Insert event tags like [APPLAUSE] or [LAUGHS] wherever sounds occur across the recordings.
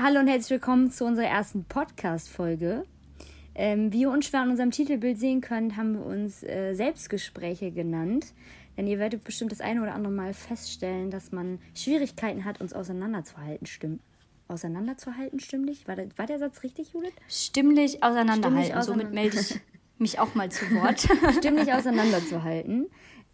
Ja, hallo und herzlich willkommen zu unserer ersten Podcast-Folge. Ähm, wie ihr unschwer an unserem Titelbild sehen könnt, haben wir uns äh, Selbstgespräche genannt. Denn ihr werdet bestimmt das eine oder andere Mal feststellen, dass man Schwierigkeiten hat, uns auseinanderzuhalten. Stimmt. Auseinanderzuhalten, stimmlich? War der, war der Satz richtig, Judith? Stimmlich auseinanderhalten. Stimmlich Somit melde ich mich auch mal zu Wort. [LAUGHS] Stimmlich auseinanderzuhalten.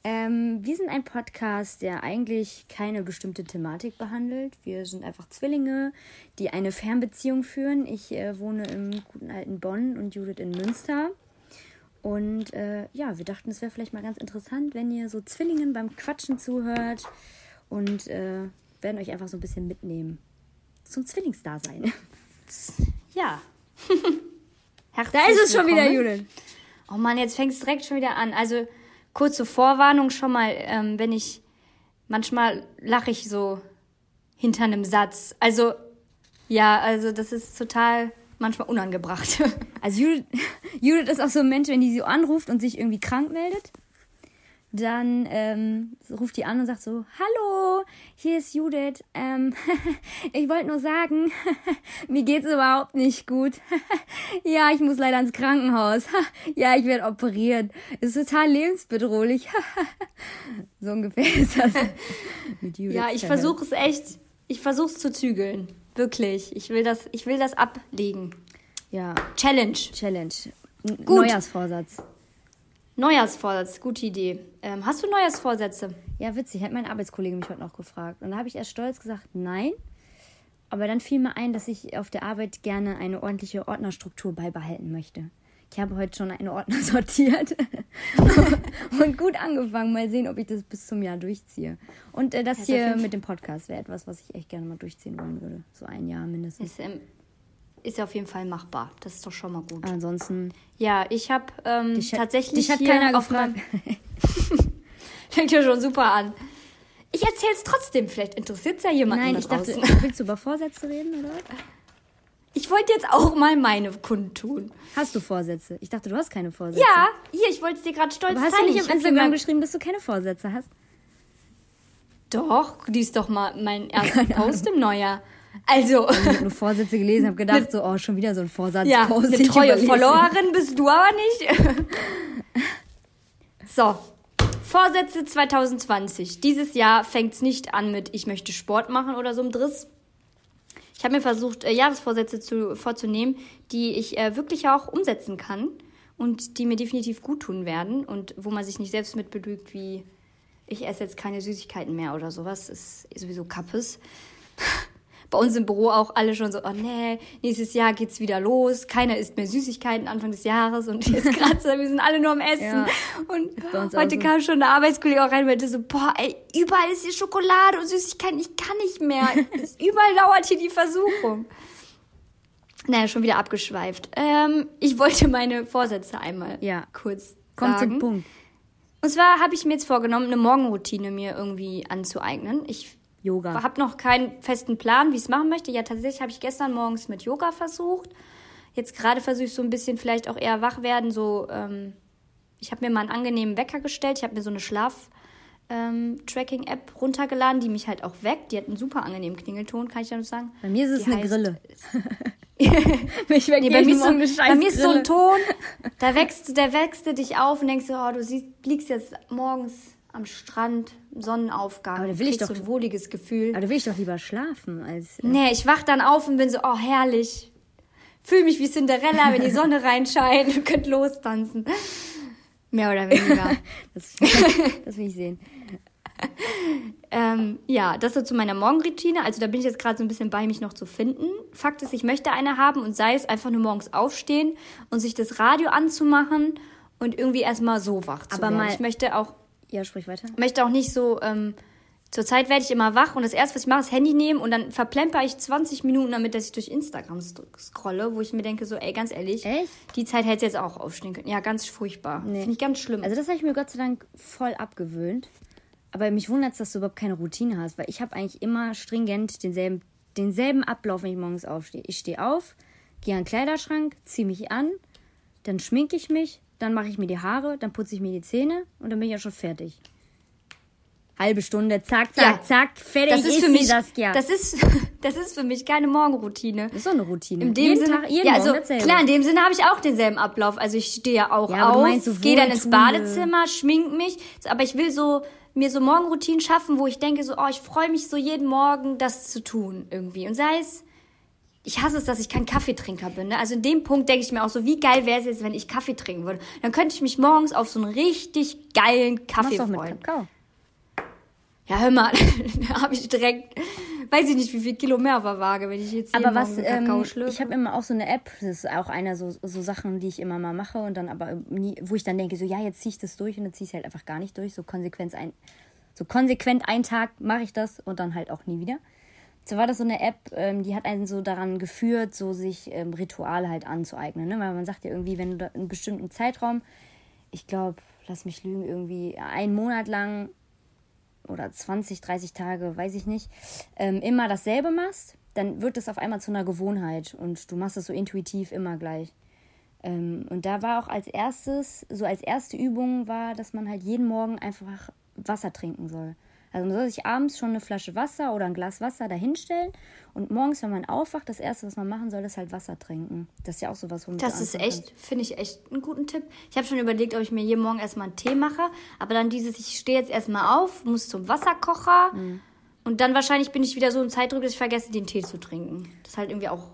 Ähm, wir sind ein Podcast, der eigentlich keine bestimmte Thematik behandelt. Wir sind einfach Zwillinge, die eine Fernbeziehung führen. Ich äh, wohne im guten alten Bonn und Judith in Münster. Und äh, ja, wir dachten, es wäre vielleicht mal ganz interessant, wenn ihr so Zwillingen beim Quatschen zuhört und äh, werden euch einfach so ein bisschen mitnehmen zum Zwillingsdasein. [LAUGHS] Ja. [LAUGHS] da ist es schon wieder. Judith. Oh Mann, jetzt fängt es direkt schon wieder an. Also kurze Vorwarnung schon mal, ähm, wenn ich manchmal lache ich so hinter einem Satz. Also ja, also das ist total manchmal unangebracht. [LAUGHS] Also Judith, [LAUGHS] Judith ist auch so ein Mensch, wenn die so anruft und sich irgendwie krank meldet, dann ähm, ruft die an und sagt so, hallo, hier ist Judith. Ähm, [LAUGHS] ich wollte nur sagen, [LAUGHS] mir geht's überhaupt nicht gut. [LAUGHS] ja, ich muss leider ins Krankenhaus. ja, ich werde operiert. Ist total lebensbedrohlich. so ungefähr ist das mit Judith. ja, ich versuche es echt, ich versuche es zu zügeln. Wirklich. Ich will das, ich will das ablegen. Ja, Challenge. Challenge. N Gut. Neujahrsvorsatz. Neujahrsvorsatz, gute Idee. Ähm, hast du Neujahrsvorsätze? Ja, witzig, hat mein Arbeitskollege mich heute noch gefragt. Und da habe ich erst stolz gesagt, nein. Aber dann fiel mir ein, dass ich auf der Arbeit gerne eine ordentliche Ordnerstruktur beibehalten möchte. Ich habe heute schon einen Ordner [LAUGHS] sortiert [LAUGHS] und gut angefangen. Mal sehen, ob ich das bis zum Jahr durchziehe. Und äh, das Das hier mit dem Podcast wäre etwas, was ich echt gerne mal durchziehen wollen würde. So ein Jahr mindestens. Ist, ähm, ist ja auf jeden Fall machbar. Das ist doch schon mal gut. Ansonsten, Ja, ich habe ähm, dich hat, tatsächlich dich hat keiner auf gefragt. [LAUGHS] Fängt ja schon super an. Ich erzähle es trotzdem. Vielleicht interessiert es ja jemanden Nein, ich dachte, draußen. willst du über Vorsätze reden, oder? Ich wollte jetzt auch mal meine kundtun. Hast du Vorsätze? Ich dachte, du hast keine Vorsätze. Ja, hier, ich wollte es dir gerade stolz Aber hast du zeigen. nicht Ich auf hab hier Instagram geschrieben, dass du keine Vorsätze hast? Doch, die ist doch mal mein [LAUGHS] erster Post im Neujahr. Also, Ich habe nur Vorsätze gelesen, habe gedacht, so, oh, schon wieder so ein Vorsatz. ja, Post, eine ich treue. Followerin bist du aber nicht. so, Vorsätze 2020. Dieses Jahr fängt es nicht an mit, ich möchte Sport machen oder so im Driss. Ich habe mir versucht, äh, Jahresvorsätze zu, vorzunehmen, die ich äh, wirklich auch umsetzen kann und die mir definitiv gut tun werden und wo man sich nicht selbst mit belügt, wie ich esse jetzt keine Süßigkeiten mehr oder sowas. Ist sowieso Kappes. Bei uns im Büro auch alle schon so, oh nee, nächstes Jahr geht's wieder los. Keiner isst mehr Süßigkeiten Anfang des Jahres und [LAUGHS] jetzt gerade, so, wir sind alle nur am Essen. Ja, und heute kam schon eine Arbeitskollege auch rein und meinte so, boah, ey, überall ist hier Schokolade und Süßigkeiten, ich kann nicht mehr. Es- [LAUGHS] überall lauert hier die Versuchung. Naja, schon wieder abgeschweift. Ähm, ich wollte meine Vorsätze einmal Ja. kurz Kommt sagen. zum Punkt. Und zwar habe ich mir jetzt vorgenommen, eine Morgenroutine mir irgendwie anzueignen. Ich Yoga. habe noch keinen festen Plan, wie ich es machen möchte. Ja, tatsächlich habe ich gestern morgens mit Yoga versucht. Jetzt gerade versuche ich so ein bisschen vielleicht auch eher wach werden. So, ähm, ich habe mir mal einen angenehmen Wecker gestellt. Ich habe mir so eine Schlaf-Tracking-App runtergeladen, die mich halt auch weckt. Die hat einen super angenehmen Klingelton, kann ich ja nur sagen. Bei mir ist es Die eine heißt- Grille. [LAUGHS] Mich weckt Nee, bei, mir ist so, eine bei mir ist so ein. Ton, da wächst, der wächst du dich auf und denkst oh, du siehst, liegst jetzt morgens am Strand, Sonnenaufgang, Aber da will ich doch- so ein wohliges Gefühl. Aber da will ich doch lieber schlafen als. Äh, Nee, ich wach dann auf und bin so, oh, herrlich. Fühl mich wie Cinderella, wenn die Sonne [LAUGHS] reinscheint und [LAUGHS] könnt lostanzen. Mehr oder weniger. [LAUGHS] das, das will ich sehen. ähm, ja, das so zu meiner Morgenroutine. Also da bin ich jetzt gerade so ein bisschen bei, mich noch zu finden. Fakt ist, ich möchte eine haben und sei es einfach nur morgens aufstehen und sich das Radio anzumachen und irgendwie erstmal so wach zu Aber werden. mal- Ich möchte auch, Ja, sprich weiter. möchte auch nicht so, ähm, zurzeit werde ich immer wach und das erste, was ich mache, ist Handy nehmen und dann verplemper ich 20 Minuten damit, dass ich durch Instagram st- scrolle, wo ich mir denke so, ey, ganz ehrlich, Echt? die Zeit hätte jetzt auch aufstehen können. Ja, ganz furchtbar. Nee. Finde ich ganz schlimm. Also das habe ich mir Gott sei Dank voll abgewöhnt. Aber mich wundert es, dass du überhaupt keine Routine hast, weil ich habe eigentlich immer stringent denselben, denselben Ablauf, wenn ich morgens aufstehe. Ich stehe auf, gehe an den Kleiderschrank, ziehe mich an, dann schminke ich mich, dann mache ich mir die Haare, dann putze ich mir die Zähne und dann bin ich auch schon fertig. halbe Stunde, zack, zack, ja. zack, fertig das ist, ist für mich, das, ja. Das ist, [LAUGHS] das ist für mich keine Morgenroutine. Das ist doch eine Routine. In dem jeden Sinne, Tag, jeden ja, also, Morgen klar, in dem Sinne habe ich auch denselben Ablauf. Also ich stehe ja auch ja, auf, so gehe dann ins Badezimmer, schmink mich, aber ich will so mir so Morgenroutinen schaffen, wo ich denke so, oh, ich freue mich so jeden Morgen, das zu tun irgendwie. Und sei es ich hasse es, dass ich kein Kaffeetrinker bin. Ne? Also in dem Punkt denke ich mir auch so, wie geil wäre es jetzt, wenn ich Kaffee trinken würde. Dann könnte ich mich morgens auf so einen richtig geilen Kaffee Mach's freuen. Mit Kakao. Ja, hör mal, [LAUGHS] da habe ich direkt, weiß ich nicht, wie viel Kilo mehr auf der Waage, wenn ich jetzt aber was, Kakao ähm, schlürfe. Ich habe immer auch so eine App, das ist auch einer so, so Sachen, die ich immer mal mache und dann aber nie, wo ich dann denke, so ja, jetzt ziehe ich das durch und dann ziehe ich es halt einfach gar nicht durch. So konsequent ein, so konsequent einen Tag mache ich das und dann halt auch nie wieder. So war das so eine App, ähm, die hat einen so daran geführt, so sich ähm, Rituale halt anzueignen. Ne? Weil man sagt ja irgendwie, wenn du da einen bestimmten Zeitraum, ich glaube, lass mich lügen, irgendwie einen Monat lang oder 20, 30 Tage, weiß ich nicht, ähm, immer dasselbe machst, dann wird das auf einmal zu einer Gewohnheit und du machst es so intuitiv immer gleich. Ähm, und da war auch als erstes, so als erste Übung war, dass man halt jeden Morgen einfach Wasser trinken soll. Also man soll sich abends schon eine Flasche Wasser oder ein Glas Wasser dahinstellen und morgens, wenn man aufwacht, das erste, was man machen soll, ist halt Wasser trinken. Das ist ja auch sowas, womit Das ist echt, finde ich echt einen guten Tipp. Ich habe schon überlegt, ob ich mir jeden Morgen erstmal einen Tee mache, aber dann dieses, ich stehe jetzt erstmal auf, muss zum Wasserkocher mhm. und dann wahrscheinlich bin ich wieder so im Zeitdruck, dass ich vergesse, den Tee zu trinken. Das ist halt irgendwie auch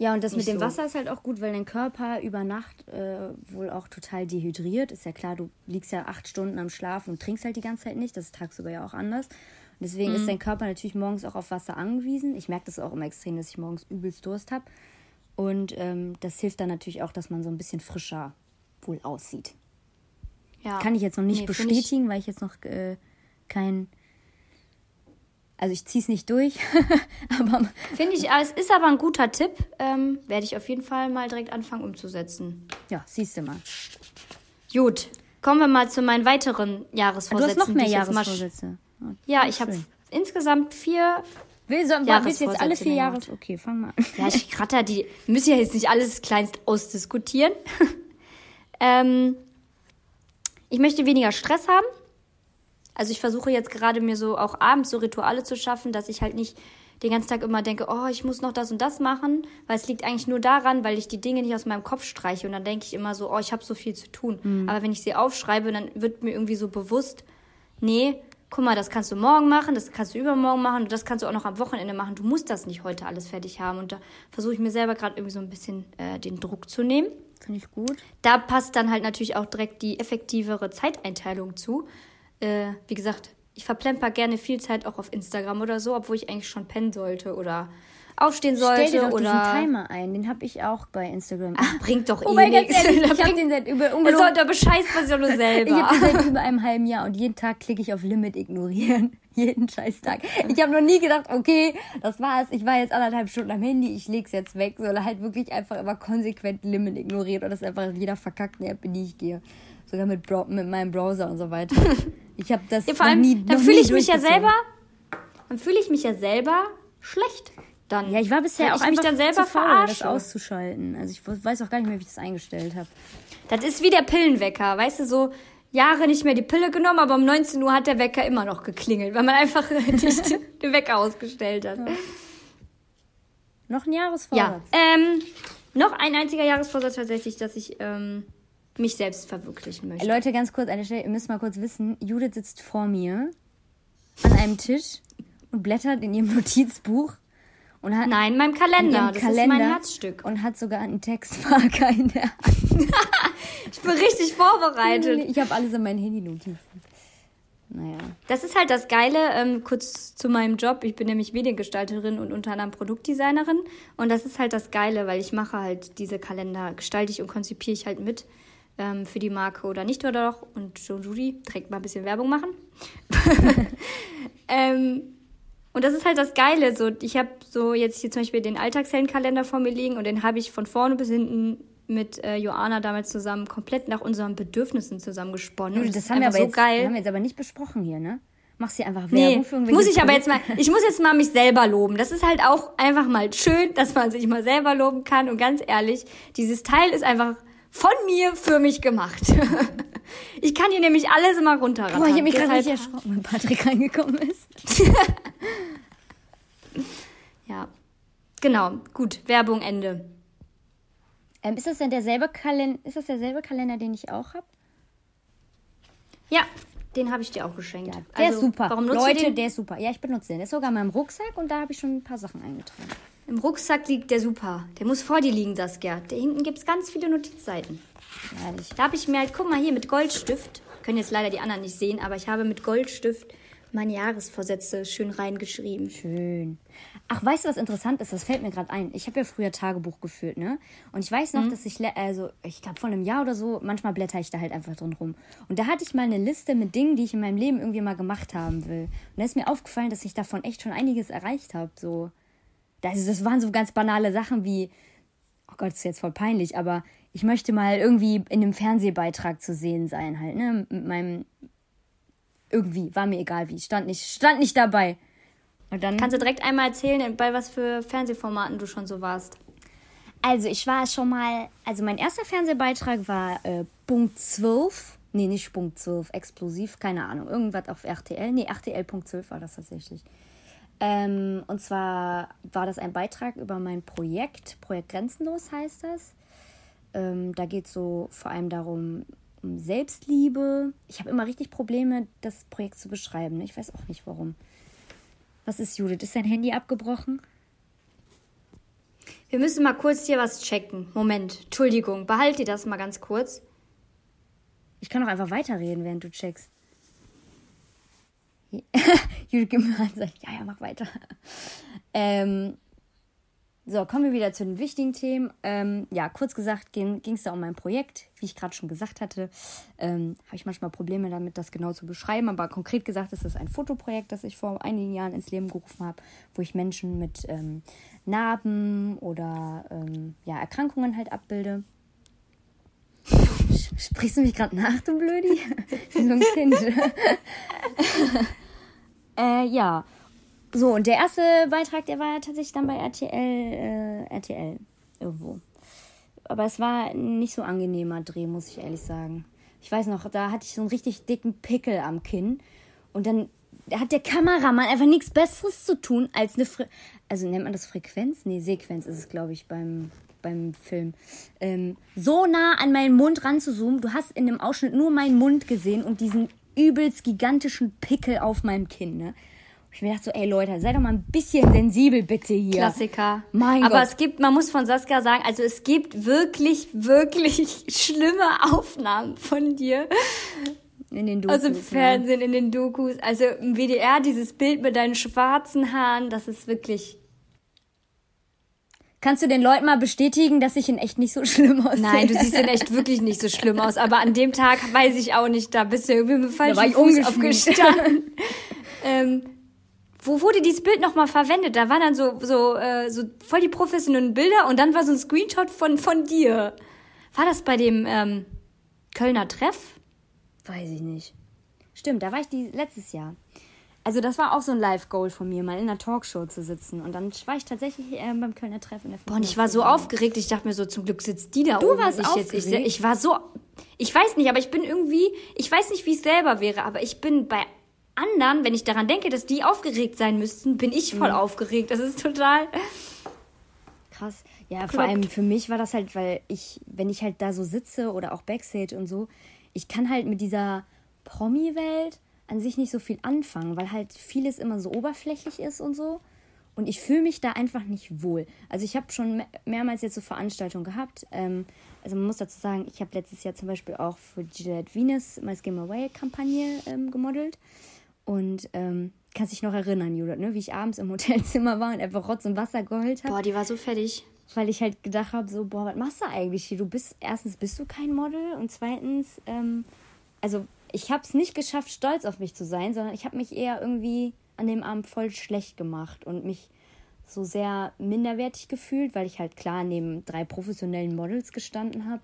ja, und das mit dem so. Wasser ist halt auch gut, weil dein Körper über Nacht äh, wohl auch total dehydriert. Ist ja klar, du liegst ja acht Stunden am Schlaf und trinkst halt die ganze Zeit nicht. Das ist tagsüber ja auch anders. Und deswegen mhm. ist dein Körper natürlich morgens auch auf Wasser angewiesen. Ich merke das auch immer extrem, dass ich morgens übelst Durst habe. Und ähm, das hilft dann natürlich auch, dass man so ein bisschen frischer wohl aussieht. Ja. Kann ich jetzt noch nicht nee, bestätigen, ich... weil ich jetzt noch äh, kein also ich ziehe es nicht durch. [LAUGHS] aber Finde ich, es ist aber ein guter Tipp. Ähm, Werde ich auf jeden Fall mal direkt anfangen umzusetzen. Ja, siehst du mal. Gut, kommen wir mal zu meinen weiteren Jahresvorsätzen. Du hast noch mehr Jahresvorsätze. Oh, ja, ich habe insgesamt vier Will, so, willst jetzt alle vier Jahre? Okay, fang mal an. Ja, ich kratter die. Müssen ja jetzt nicht alles kleinst ausdiskutieren. [LAUGHS] ähm, ich möchte weniger Stress haben. Also ich versuche jetzt gerade mir so auch abends so Rituale zu schaffen, dass ich halt nicht den ganzen Tag immer denke, oh, ich muss noch das und das machen, weil es liegt eigentlich nur daran, weil ich die Dinge nicht aus meinem Kopf streiche und dann denke ich immer so, oh, ich habe so viel zu tun. Mhm. Aber wenn ich sie aufschreibe, dann wird mir irgendwie so bewusst, nee, guck mal, das kannst du morgen machen, das kannst du übermorgen machen und das kannst du auch noch am Wochenende machen. Du musst das nicht heute alles fertig haben. Und da versuche ich mir selber gerade irgendwie so ein bisschen äh, den Druck zu nehmen. Finde ich gut. Da passt dann halt natürlich auch direkt die effektivere Zeiteinteilung zu äh, wie gesagt, ich verplemper gerne viel Zeit auch auf Instagram oder so, obwohl ich eigentlich schon pennen sollte oder aufstehen sollte Stell dir doch oder diesen Timer ein, den habe ich auch bei Instagram. Ach, bringt doch [LAUGHS] oh eh nichts. Ich [LAUGHS] habe den seit über ungelogen. Sollte bescheißt man sich nur selber. ich habe den seit über einem halben Jahr und jeden Tag klicke ich auf Limit ignorieren. [LAUGHS] jeden Scheißtag. Ich habe noch nie gedacht, okay, das war's. Ich war jetzt anderthalb Stunden am Handy, ich leg's jetzt weg, sondern halt wirklich einfach immer konsequent Limit ignoriert und das ist einfach jeder verkackten App, in die ich gehe. Sogar mit, mit meinem Browser und so weiter. Ich habe das ja, vor allem, nie, dann fühle ich mich ja selber, dann fühle ich mich ja selber schlecht. Dann ja, ich war bisher auch ich mich dann selber faul, das auszuschalten. Also ich weiß auch gar nicht mehr, wie ich das eingestellt habe. Das ist wie der Pillenwecker, weißt du, so Jahre nicht mehr die Pille genommen, aber um 19 Uhr hat der Wecker immer noch geklingelt, weil man einfach [LAUGHS] nicht den Wecker ausgestellt hat. Ja. Noch ein Jahresvorsatz? Ja, ähm, noch ein einziger Jahresvorsatz tatsächlich, dass ich ähm, mich selbst verwirklichen möchte. Leute, ganz kurz, eine Stelle, ihr müsst mal kurz wissen, Judith sitzt vor mir an einem Tisch und blättert in ihrem [LAUGHS] Notizbuch und hat Nein, meinem Kalender, das Kalender ist mein Herzstück und hat sogar einen Textmarker in der Hand. [LAUGHS] ich bin richtig vorbereitet. Ich habe alles in meinen Handy-Notizen. Naja. Das ist halt das Geile, ähm, kurz zu meinem Job. Ich bin nämlich Mediengestalterin und unter anderem Produktdesignerin. Und das ist halt das Geile, weil ich mache halt diese Kalender, gestalte ich und konzipiere ich halt mit ähm, für die Marke oder nicht oder doch. Und Joe Judy direkt mal ein bisschen Werbung machen. [LAUGHS] ähm, und das ist halt das Geile. So, ich habe so jetzt hier zum Beispiel den Alltagsheldenkalender vor mir liegen und den habe ich von vorne bis hinten mit äh, Joana damals zusammen komplett nach unseren Bedürfnissen zusammengesponnen. das, das haben wir aber so jetzt, geil. haben wir jetzt aber nicht besprochen hier, ne? Mach sie einfach Werbung nee, für irgendwelche muss ich aber jetzt mal, ich muss jetzt mal mich selber loben. Das ist halt auch einfach mal schön, dass man sich mal selber loben kann. Und ganz ehrlich, dieses Teil ist einfach von mir für mich gemacht. [LAUGHS] Ich kann hier nämlich alles immer runterrattern. Boah, ich habe mich gerade Deshalb- richtig erschrocken, wenn Patrick reingekommen ist. [LAUGHS] Ja. Genau, gut. Werbung, Ende. Ähm, ist das denn derselbe Kalender, ist das derselbe Kalender, den ich auch habe? Ja, den habe ich dir auch geschenkt. Ja, der Also, ist super. Warum nutzt Leute, du den? der ist super. Ja, ich benutze den. Der ist sogar in meinem Rucksack und da habe ich schon ein paar Sachen eingetragen. Im Rucksack liegt der super. Der muss vor dir liegen, Saskia. Da hinten gibt es ganz viele Notizseiten. Ehrlich. Da habe ich mir halt, guck mal hier, mit Goldstift, können jetzt leider die anderen nicht sehen, aber ich habe mit Goldstift meine Jahresvorsätze schön reingeschrieben. Schön. Ach, weißt du, was interessant ist? Das fällt mir gerade ein. Ich habe ja früher Tagebuch geführt, ne? Und ich weiß noch, dass ich, also ich glaube vor einem Jahr oder so, manchmal blätter ich da halt einfach drin rum. Und da hatte ich mal eine Liste mit Dingen, die ich in meinem Leben irgendwie mal gemacht haben will. Und da ist mir aufgefallen, dass ich davon echt schon einiges erreicht habe. So, also das waren so ganz banale Sachen wie, oh Gott, das ist jetzt voll peinlich, aber ich möchte mal irgendwie in einem Fernsehbeitrag zu sehen sein, halt, ne? Mit meinem irgendwie, war mir egal wie, stand nicht, stand nicht dabei. Und dann Kannst du direkt einmal erzählen, bei was für Fernsehformaten du schon so warst? Also ich war schon mal, also mein erster Fernsehbeitrag war äh, Punkt 12. Nee, nicht Punkt 12, explosiv, keine Ahnung. Irgendwas auf RTL. Nee, RTL Punkt 12 war das tatsächlich. Ähm, und zwar war das ein Beitrag über mein Projekt. Projekt Grenzenlos heißt das. Ähm, da geht es so vor allem darum, um Selbstliebe. Ich habe immer richtig Probleme, das Projekt zu beschreiben. ne? Ich weiß auch nicht warum. Was ist Judith? Ist dein Handy abgebrochen? Wir müssen mal kurz hier was checken. Moment, Entschuldigung, behalt dir das mal ganz kurz. Ich kann auch einfach weiterreden, während du checkst. [LAUGHS] An, sagt, ja, ja, mach weiter. [LAUGHS] Ähm, so, kommen wir wieder zu den wichtigen Themen. Ähm, ja, kurz gesagt ging es da um mein Projekt. Wie ich gerade schon gesagt hatte, ähm, habe ich manchmal Probleme damit, das genau zu beschreiben. Aber konkret gesagt ist es ein Fotoprojekt, das ich vor einigen Jahren ins Leben gerufen habe, wo ich Menschen mit ähm, Narben oder ähm, ja, Erkrankungen halt abbilde. [LAUGHS] Sprichst du mich gerade nach, du Blödi? So ein Kind. Äh, ja. So, und der erste Beitrag, der war ja tatsächlich dann bei RTL, äh, RTL irgendwo. Aber es war nicht so angenehmer Dreh, muss ich ehrlich sagen. Ich weiß noch, da hatte ich so einen richtig dicken Pickel am Kinn. Und dann hat der Kameramann einfach nichts Besseres zu tun, als eine, Fre also nennt man das Frequenz? Nee, Sequenz ist es, glaube ich, beim, beim Film. Ähm, so nah an meinen Mund ranzuzoomen. Du hast in dem Ausschnitt nur meinen Mund gesehen und diesen übelst gigantischen Pickel auf meinem Kinn, ne? Ich mir dachte so, ey Leute, sei doch mal ein bisschen sensibel bitte hier. Klassiker. Mein Aber Gott. es gibt, man muss von Saskia sagen, also es gibt wirklich, wirklich [LAUGHS] schlimme Aufnahmen von dir. In den Aus dem Dokus, ne? Fernsehen, in den Dokus. Also im WDR, dieses Bild mit deinen schwarzen Haaren, das ist wirklich. Kannst du den Leuten mal bestätigen, dass ich in echt nicht so [LAUGHS] schlimm aussehe? Nein, du siehst in echt wirklich nicht so schlimm aus. Aber an dem Tag weiß ich auch nicht, da bist du irgendwie mit ich Fuß aufgestanden. ähm, wo wurde dieses Bild nochmal verwendet? Da waren dann so, so, äh, so voll die professionellen Bilder und dann war so ein Screenshot von, von dir. War das bei dem ähm, Kölner Treff? Weiß ich nicht. Stimmt, da war ich die letztes Jahr. Also das war auch so ein Live-Goal von mir, mal in einer Talkshow zu sitzen. Und dann war ich tatsächlich äh, beim Kölner Treffen in der Boah, und ich war so aufgeregt. Ich dachte mir so, zum Glück sitzt die da Du oben. warst ich, jetzt, ich, aufgeregt? ich war so, ich weiß nicht, aber ich bin irgendwie, ich weiß nicht, wie es selber wäre, aber ich bin bei anderen, wenn ich daran denke, dass die aufgeregt sein müssten, bin ich Mhm. voll aufgeregt. Das ist total. Krass. Ja, vor Kloppt. allem für mich war das halt, weil ich, wenn ich halt da so sitze oder auch Backstage und so, ich kann halt mit dieser Promi-Welt an sich nicht so viel anfangen, weil halt vieles immer so oberflächlich ist und so. Und ich fühle mich da einfach nicht wohl. Also ich habe schon me- mehrmals jetzt so Veranstaltungen gehabt. Ähm, also man muss dazu sagen, ich habe letztes Jahr zum Beispiel auch für Gillette Venus My Skin Away Kampagne ähm, gemodelt. Und ähm, kannst dich noch erinnern, Judith, ne? wie ich abends im Hotelzimmer war und einfach Rotz und Wasser geheult habe Boah, die war so fertig. weil ich halt gedacht habe, so, boah, was machst du eigentlich hier? Du bist, erstens bist du kein Model und zweitens, ähm, also ich habe es nicht geschafft, stolz auf mich zu sein, sondern ich habe mich eher irgendwie an dem Abend voll schlecht gemacht und mich so sehr minderwertig gefühlt, weil ich halt klar neben drei professionellen Models gestanden habe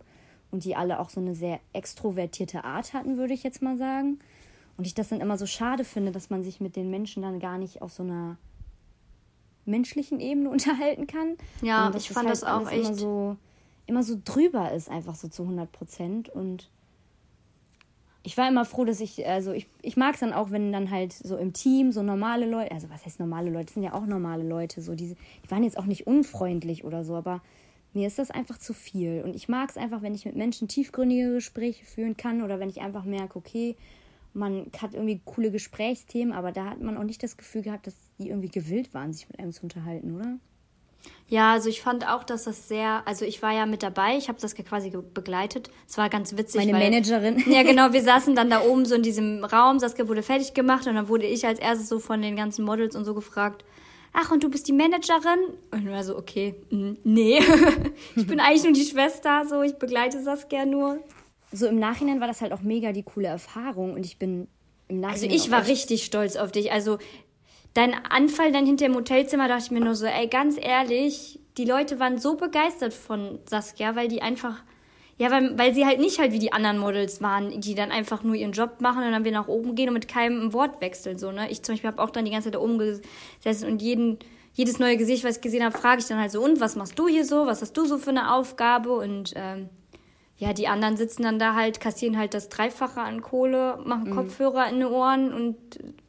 und die alle auch so eine sehr extrovertierte Art hatten, würde ich jetzt mal sagen. Und ich das dann immer so schade finde, dass man sich mit den Menschen dann gar nicht auf so einer menschlichen Ebene [LAUGHS] unterhalten kann. Ja, ich fand halt das auch alles Immer echt- so, immer so drüber ist, einfach so zu 100 Prozent. Und ich war immer froh, dass ich, also ich, ich mag es dann auch, wenn dann halt so im Team so normale Leute, also was heißt normale Leute, das sind ja auch normale Leute, so diese, die waren jetzt auch nicht unfreundlich oder so, aber mir ist das einfach zu viel. Und ich mag es einfach, wenn ich mit Menschen tiefgründige Gespräche führen kann oder wenn ich einfach merke, okay, man hat irgendwie coole Gesprächsthemen, aber da hat man auch nicht das Gefühl gehabt, dass die irgendwie gewillt waren, sich mit einem zu unterhalten, oder? Ja, also ich fand auch, dass das sehr, also ich war ja mit dabei, ich habe das quasi begleitet. Es war ganz witzig. Meine weil, Managerin. [LAUGHS] Ja, genau, wir [LAUGHS] saßen dann da oben so in diesem Raum, Saskia wurde fertig gemacht und dann wurde ich als erstes so von den ganzen Models und so gefragt, ach, und du bist die Managerin? Und ich war so, okay, mh, nee, [LAUGHS] ich bin eigentlich nur die Schwester, so, ich begleite Saskia nur. So im Nachhinein war das halt auch mega die coole Erfahrung und ich bin im Nachhinein. Also ich war richtig stolz auf dich. Also dein Anfall dann hinter dem Hotelzimmer dachte ich mir nur so, ey, ganz ehrlich, die Leute waren so begeistert von Saskia, weil die einfach, ja, weil, weil sie halt nicht halt wie die anderen Models waren, die dann einfach nur ihren Job machen und dann wieder nach oben gehen und mit keinem Wort wechseln, so, ne. Ich zum Beispiel habe auch dann die ganze Zeit da oben gesessen und jeden, jedes neue Gesicht, was ich gesehen habe, frage ich dann halt so, und was machst du hier so? Was hast du so für eine Aufgabe? Und ähm, ja, die anderen sitzen dann da halt, kassieren halt das Dreifache an Kohle, machen mhm. Kopfhörer in die Ohren und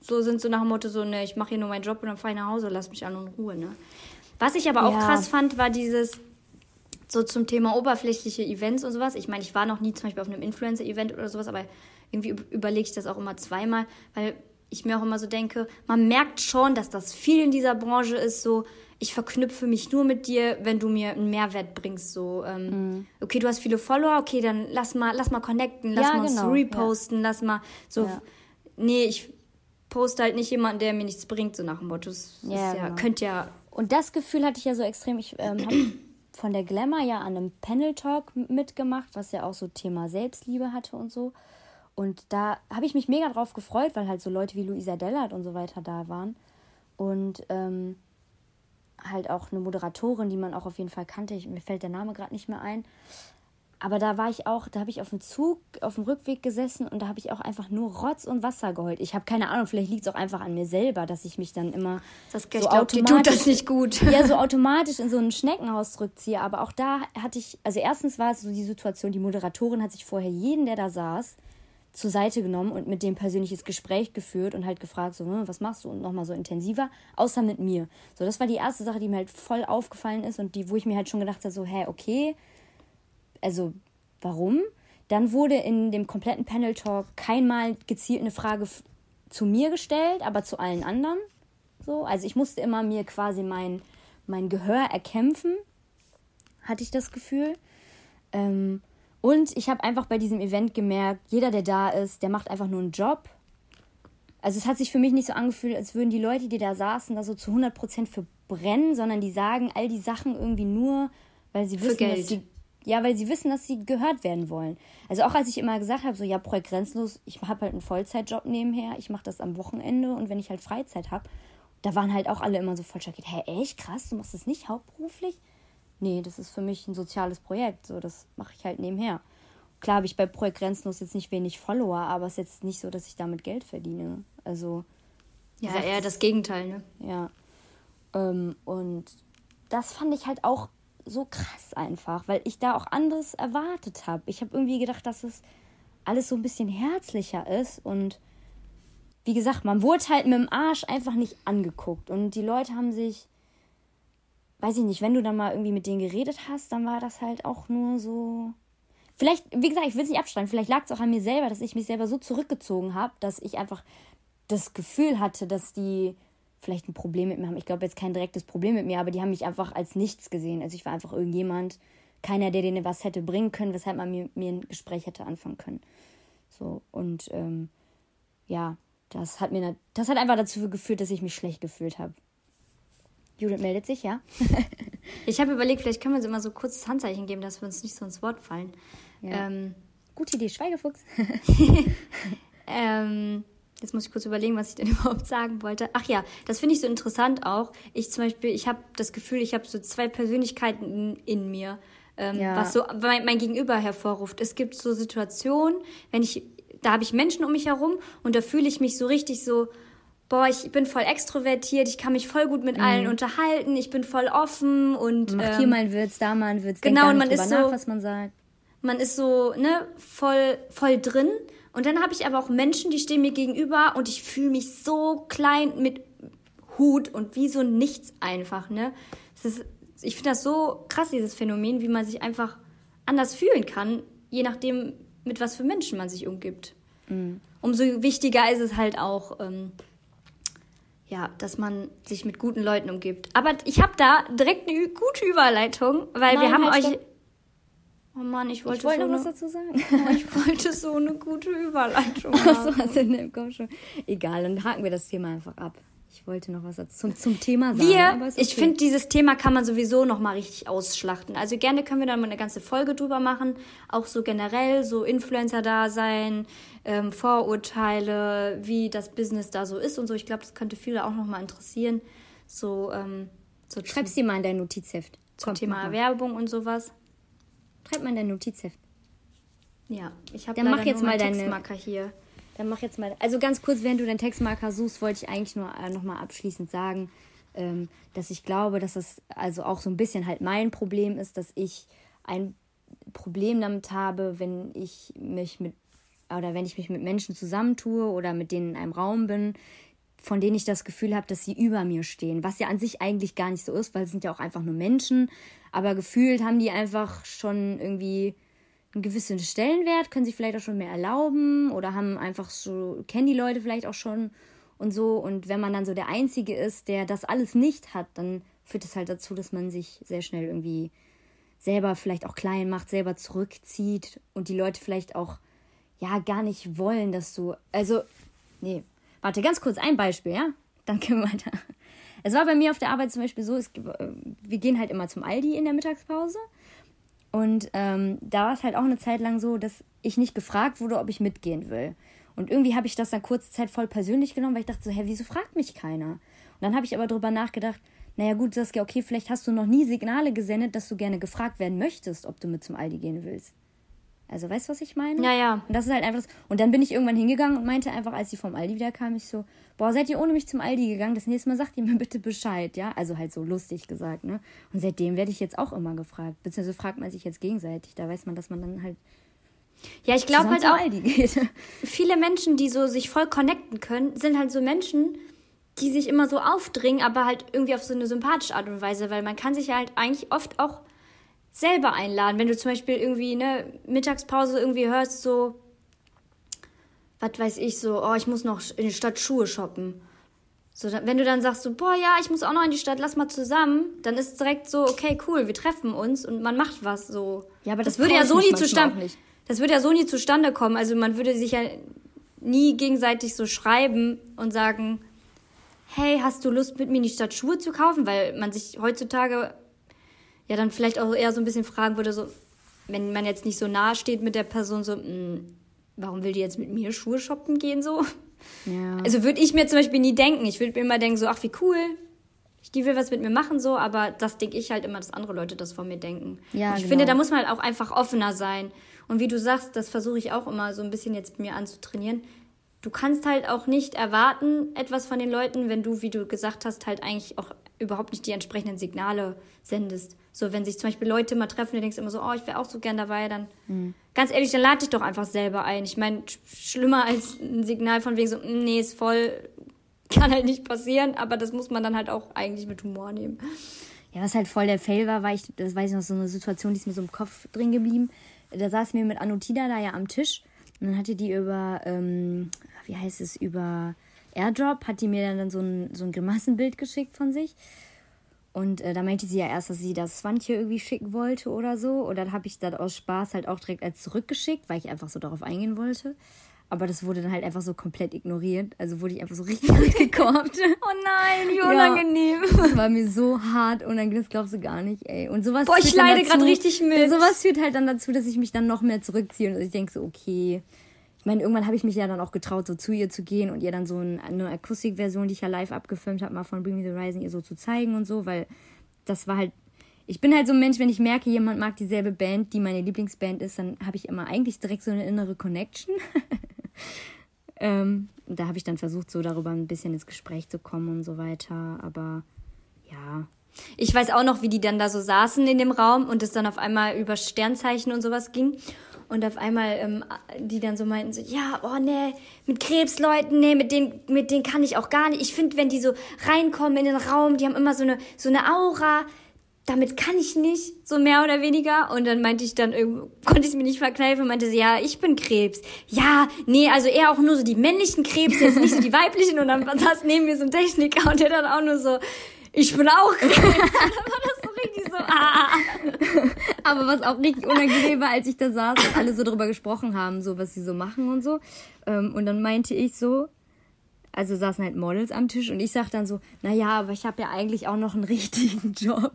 so sind so nach dem Motto so, ne, ich mache hier nur meinen Job und dann fahre ich nach Hause, lass mich an in Ruhe, ne. Was ich aber auch ja. krass fand, war dieses, so zum Thema oberflächliche Events und sowas. Ich meine, ich war noch nie zum Beispiel auf einem Influencer-Event oder sowas, aber irgendwie überlege ich das auch immer zweimal, weil ich mir auch immer so denke, man merkt schon, dass das viel in dieser Branche ist, so, ich verknüpfe mich nur mit dir, wenn du mir einen Mehrwert bringst. So, ähm, mhm. okay, du hast viele Follower, okay, dann lass mal, lass mal connecten, lass ja, mal genau. reposten, ja. lass mal so. Ja. Nee, ich poste halt nicht jemanden, der mir nichts bringt, so nach dem Motto. Das ja, ja, genau. könnte ja. Und das Gefühl hatte ich ja so extrem. Ich ähm, habe [CLEARS THROAT] von der Glamour ja an einem Panel Talk mitgemacht, was ja auch so Thema Selbstliebe hatte und so. Und da habe ich mich mega drauf gefreut, weil halt so Leute wie Luisa Dellert und so weiter da waren. Und ähm, halt auch eine Moderatorin, die man auch auf jeden Fall kannte. Ich, mir fällt der Name gerade nicht mehr ein. Aber da war ich auch, da habe ich auf dem Zug, auf dem Rückweg gesessen und da habe ich auch einfach nur Rotz und Wasser geheult. Ich habe keine Ahnung, vielleicht liegt es auch einfach an mir selber, dass ich mich dann immer das, so glaub, automatisch, tut das nicht gut. [LAUGHS] ja, so automatisch in so ein Schneckenhaus zurückziehe. Aber auch da hatte ich, also erstens war es so die Situation, die Moderatorin hat sich vorher jeden, der da saß, zur Seite genommen und mit dem persönliches Gespräch geführt und halt gefragt, so, hm, was machst du? Und nochmal so intensiver, außer mit mir. So, das war die erste Sache, die mir halt voll aufgefallen ist und die, wo ich mir halt schon gedacht habe, so, hä, okay, also, warum? Dann wurde in dem kompletten Panel-Talk keinmal gezielt eine Frage zu mir gestellt, aber zu allen anderen. So, also ich musste immer mir quasi mein, mein Gehör erkämpfen, hatte ich das Gefühl. Ähm, und ich habe einfach bei diesem Event gemerkt, jeder, der da ist, der macht einfach nur einen Job. Also es hat sich für mich nicht so angefühlt, als würden die Leute, die da saßen, da so zu 100% für brennen, sondern die sagen all die Sachen irgendwie nur, weil sie wissen, dass sie ja, weil sie wissen, dass sie gehört werden wollen. Also auch als ich immer gesagt habe, so ja, Projekt Grenzlos, ich habe halt einen Vollzeitjob nebenher, ich mache das am Wochenende und wenn ich halt Freizeit habe, da waren halt auch alle immer so voll schockiert. Hä, echt krass, du machst das nicht hauptberuflich? Nee, das ist für mich ein soziales Projekt. So, das mache ich halt nebenher. Klar habe ich bei Projekt Grenzenlos jetzt nicht wenig Follower, aber es ist jetzt nicht so, dass ich damit Geld verdiene. Also. Ja, gesagt, eher das Gegenteil, ne? Ja. Ähm, und das fand ich halt auch so krass einfach, weil ich da auch anderes erwartet habe. Ich habe irgendwie gedacht, dass es alles so ein bisschen herzlicher ist und wie gesagt, man wurde halt mit dem Arsch einfach nicht angeguckt und die Leute haben sich weiß ich nicht, wenn du dann mal irgendwie mit denen geredet hast, dann war das halt auch nur so. Vielleicht, wie gesagt, ich will es nicht abstreiten, vielleicht lag es auch an mir selber, dass ich mich selber so zurückgezogen habe, dass ich einfach das Gefühl hatte, dass die vielleicht ein Problem mit mir haben. Ich glaube jetzt kein direktes Problem mit mir, aber die haben mich einfach als nichts gesehen. Also ich war einfach irgendjemand, keiner, der denen was hätte bringen können, weshalb man mir, mir ein Gespräch hätte anfangen können. So, und ähm, ja, das hat mir das hat einfach dazu geführt, dass ich mich schlecht gefühlt habe. Judith meldet sich, ja. [LAUGHS] ich habe überlegt, vielleicht können wir uns immer so kurzes Handzeichen geben, dass wir uns nicht so ins Wort fallen. Ja. Ähm, Gute Idee, Schweigefuchs. [LAUGHS] [LAUGHS] ähm, jetzt muss ich kurz überlegen, was ich denn überhaupt sagen wollte. Ach ja, das finde ich so interessant auch. Ich zum Beispiel, ich habe das Gefühl, ich habe so zwei Persönlichkeiten in, in mir, ähm, ja. was so mein, mein Gegenüber hervorruft. Es gibt so Situationen, wenn ich, da habe ich Menschen um mich herum und da fühle ich mich so richtig so, boah, ich bin voll extrovertiert, ich kann mich voll gut mit mhm. allen unterhalten, ich bin voll offen und Macht ähm, hier mal ein Witz, da mal ein Witz, genau, und man ist so, nach, was man sagt. Man ist so, ne, voll, voll drin Und dann habe ich aber auch Menschen, die stehen mir gegenüber und ich fühle mich so klein mit Hut und wie so nichts einfach, ne? Ist, ich finde das so krass, dieses Phänomen, wie man sich einfach anders fühlen kann, je nachdem, mit was für Menschen man sich umgibt. Mhm. Umso wichtiger ist es halt auch, ähm, ja, dass man sich mit guten Leuten umgibt. Aber ich habe da direkt eine gute Überleitung, weil Nein, wir haben halt euch. Stopp. Oh Mann, ich wollte, ich wollte so noch eine, was dazu sagen. [LAUGHS] Oh, ich wollte so eine gute [LAUGHS] Überleitung. Achso, hast du in Kopf schon. Egal, dann haken wir das Thema einfach ab. Ich wollte noch was zum, zum Thema sagen. Wir, okay. ich finde, dieses Thema kann man sowieso noch mal richtig ausschlachten. Also gerne können wir dann mal eine ganze Folge drüber machen. Auch so generell, so Influencer-Dasein, ähm, Vorurteile, wie das Business da so ist und so. Ich glaube, das könnte viele auch noch mal interessieren. So, ähm, so Schreib's dir mal in dein Notizheft. Zum Kommt Thema Werbung und sowas. Schreib mal in dein Notizheft. Ja, ich habe mach jetzt mal deine Textmarker hier. Dann mach jetzt mal. Also ganz kurz, während du deinen Textmarker suchst, wollte ich eigentlich nur äh, nochmal abschließend sagen, ähm, dass ich glaube, dass das also auch so ein bisschen halt mein Problem ist, dass ich ein Problem damit habe, wenn ich mich mit oder wenn ich mich mit Menschen zusammentue oder mit denen in einem Raum bin, von denen ich das Gefühl habe, dass sie über mir stehen. Was ja an sich eigentlich gar nicht so ist, weil es sind ja auch einfach nur Menschen. Aber gefühlt haben die einfach schon irgendwie einen gewissen Stellenwert, können sich vielleicht auch schon mehr erlauben oder haben einfach so, kennen die Leute vielleicht auch schon und so. Und wenn man dann so der Einzige ist, der das alles nicht hat, dann führt es halt dazu, dass man sich sehr schnell irgendwie selber vielleicht auch klein macht, selber zurückzieht und die Leute vielleicht auch ja gar nicht wollen, dass du. Also, nee. Warte, ganz kurz ein Beispiel, ja? Dann können wir weiter. Es war bei mir auf der Arbeit zum Beispiel so, es, äh, wir gehen halt immer zum Aldi in der Mittagspause und ähm, da war es halt auch eine Zeit lang so, dass ich nicht gefragt wurde, ob ich mitgehen will. Und irgendwie habe ich das dann kurze Zeit voll persönlich genommen, weil ich dachte so, hä, wieso fragt mich keiner? Und dann habe ich aber drüber nachgedacht, naja gut, Saskia, okay, vielleicht hast du noch nie Signale gesendet, dass du gerne gefragt werden möchtest, ob du mit zum Aldi gehen willst. Also weißt du, was ich meine? Ja, ja. Und das ist halt einfach das. Und dann bin ich irgendwann hingegangen und meinte einfach, als sie vom Aldi wieder kam, ich so, boah, seid ihr ohne mich zum Aldi gegangen? Das nächste Mal sagt ihr mir bitte Bescheid, ja? Also halt so lustig gesagt, ne? Und seitdem werde ich jetzt auch immer gefragt. Beziehungsweise fragt man sich jetzt gegenseitig. Da weiß man, dass man dann halt. Ja, ich glaube halt auch, [LAUGHS] viele Menschen, die so sich voll connecten können, sind halt so Menschen, die sich immer so aufdringen, aber halt irgendwie auf so eine sympathische Art und Weise, weil man kann sich halt eigentlich oft auch selber einladen. Wenn du zum Beispiel irgendwie eine Mittagspause irgendwie hörst, so, was weiß ich, so, oh, ich muss noch in die Stadt Schuhe shoppen. So, wenn du dann sagst so, boah, ja, ich muss auch noch in die Stadt, lass mal zusammen, dann ist es direkt so, okay, cool, wir treffen uns und man macht was so. Ja, aber das, das würde ja so nie zustande, das würde ja so nie zustande kommen. Also man würde sich ja nie gegenseitig so schreiben und sagen, hey, hast du Lust mit mir in die Stadt Schuhe zu kaufen? Weil man sich heutzutage ja dann vielleicht auch eher so ein bisschen fragen würde, so, wenn man jetzt nicht so nahe steht mit der Person, so, mh, hm, warum will die jetzt mit mir Schuhe shoppen gehen so? Ja. Also würde ich mir zum Beispiel nie denken. Ich würde mir immer denken, so, ach wie cool, die will was mit mir machen, so, aber das denke ich halt immer, dass andere Leute das von mir denken. Ja, ich genau. finde, da muss man halt auch einfach offener sein. Und wie du sagst, das versuche ich auch immer so ein bisschen jetzt mir anzutrainieren. Du kannst halt auch nicht erwarten, etwas von den Leuten, wenn du, wie du gesagt hast, halt eigentlich auch überhaupt nicht die entsprechenden Signale sendest. So, wenn sich zum Beispiel Leute mal treffen, du denkst immer so, oh, ich wäre auch so gern dabei, dann mhm. ganz ehrlich, dann lade dich doch einfach selber ein. Ich meine, schlimmer als ein Signal von wegen so, mm, nee, ist voll, [LAUGHS] kann halt nicht passieren, aber das muss man dann halt auch eigentlich mit Humor nehmen. Ja, was halt voll der Fail war, war ich, das weiß ich noch, so eine Situation, die ist mir so im Kopf drin geblieben. Da saß mir mit Anutida da ja am Tisch und dann hatte die über, ähm, wie heißt es, über Airdrop hat die mir dann so ein, so ein Grimassenbild geschickt von sich. Und äh, da meinte sie ja erst, dass sie das Swantje irgendwie schicken wollte oder so. Und dann habe ich das aus Spaß halt auch direkt als zurückgeschickt, weil ich einfach so darauf eingehen wollte. Aber das wurde dann halt einfach so komplett ignoriert. Also wurde ich einfach so [LAUGHS] richtig gekorbt. oh nein, wie unangenehm. Ja, das war mir so hart unangenehm, das glaubst du gar nicht, ey. Und sowas Boah, ich leide gerade richtig mit. Sowas führt halt dann dazu, dass ich mich dann noch mehr zurückziehe und ich denke so, okay, meine, irgendwann habe ich mich ja dann auch getraut, so zu ihr zu gehen und ihr dann so eine Akustikversion, die ich ja live abgefilmt habe, mal von Bring Me the Rising ihr so zu zeigen und so, weil das war halt. Ich bin halt so ein Mensch, wenn ich merke, jemand mag dieselbe Band, die meine Lieblingsband ist, dann habe ich immer eigentlich direkt so eine innere Connection. [LAUGHS] ähm, da habe ich dann versucht, so darüber ein bisschen ins Gespräch zu kommen und so weiter. Aber ja, ich weiß auch noch, wie die dann da so saßen in dem Raum und es dann auf einmal über Sternzeichen und sowas ging. Und auf einmal ähm, die dann so meinten so, ja, oh nee, mit Krebsleuten, nee, mit denen, mit denen kann ich auch gar nicht. Ich finde, wenn die so reinkommen in den Raum, die haben immer so eine, so eine Aura, damit kann ich nicht, so mehr oder weniger. Und dann meinte ich dann, konnte ich es mir nicht verkneifen und meinte sie, ja, ich bin Krebs. Ja, nee, also eher auch nur so die männlichen Krebs, jetzt nicht so die weiblichen. Und dann saß neben mir so ein Techniker und der dann auch nur so, ich bin auch Krebs. [LAUGHS] dann war das richtig so, ah. Aber was auch richtig unangenehm war, als ich da saß und alle so drüber gesprochen haben, so was sie so machen und so. Ähm, und dann meinte ich so, also saßen halt Models am Tisch und ich sag dann so, naja, aber ich habe ja eigentlich auch noch einen richtigen [LAUGHS] Job.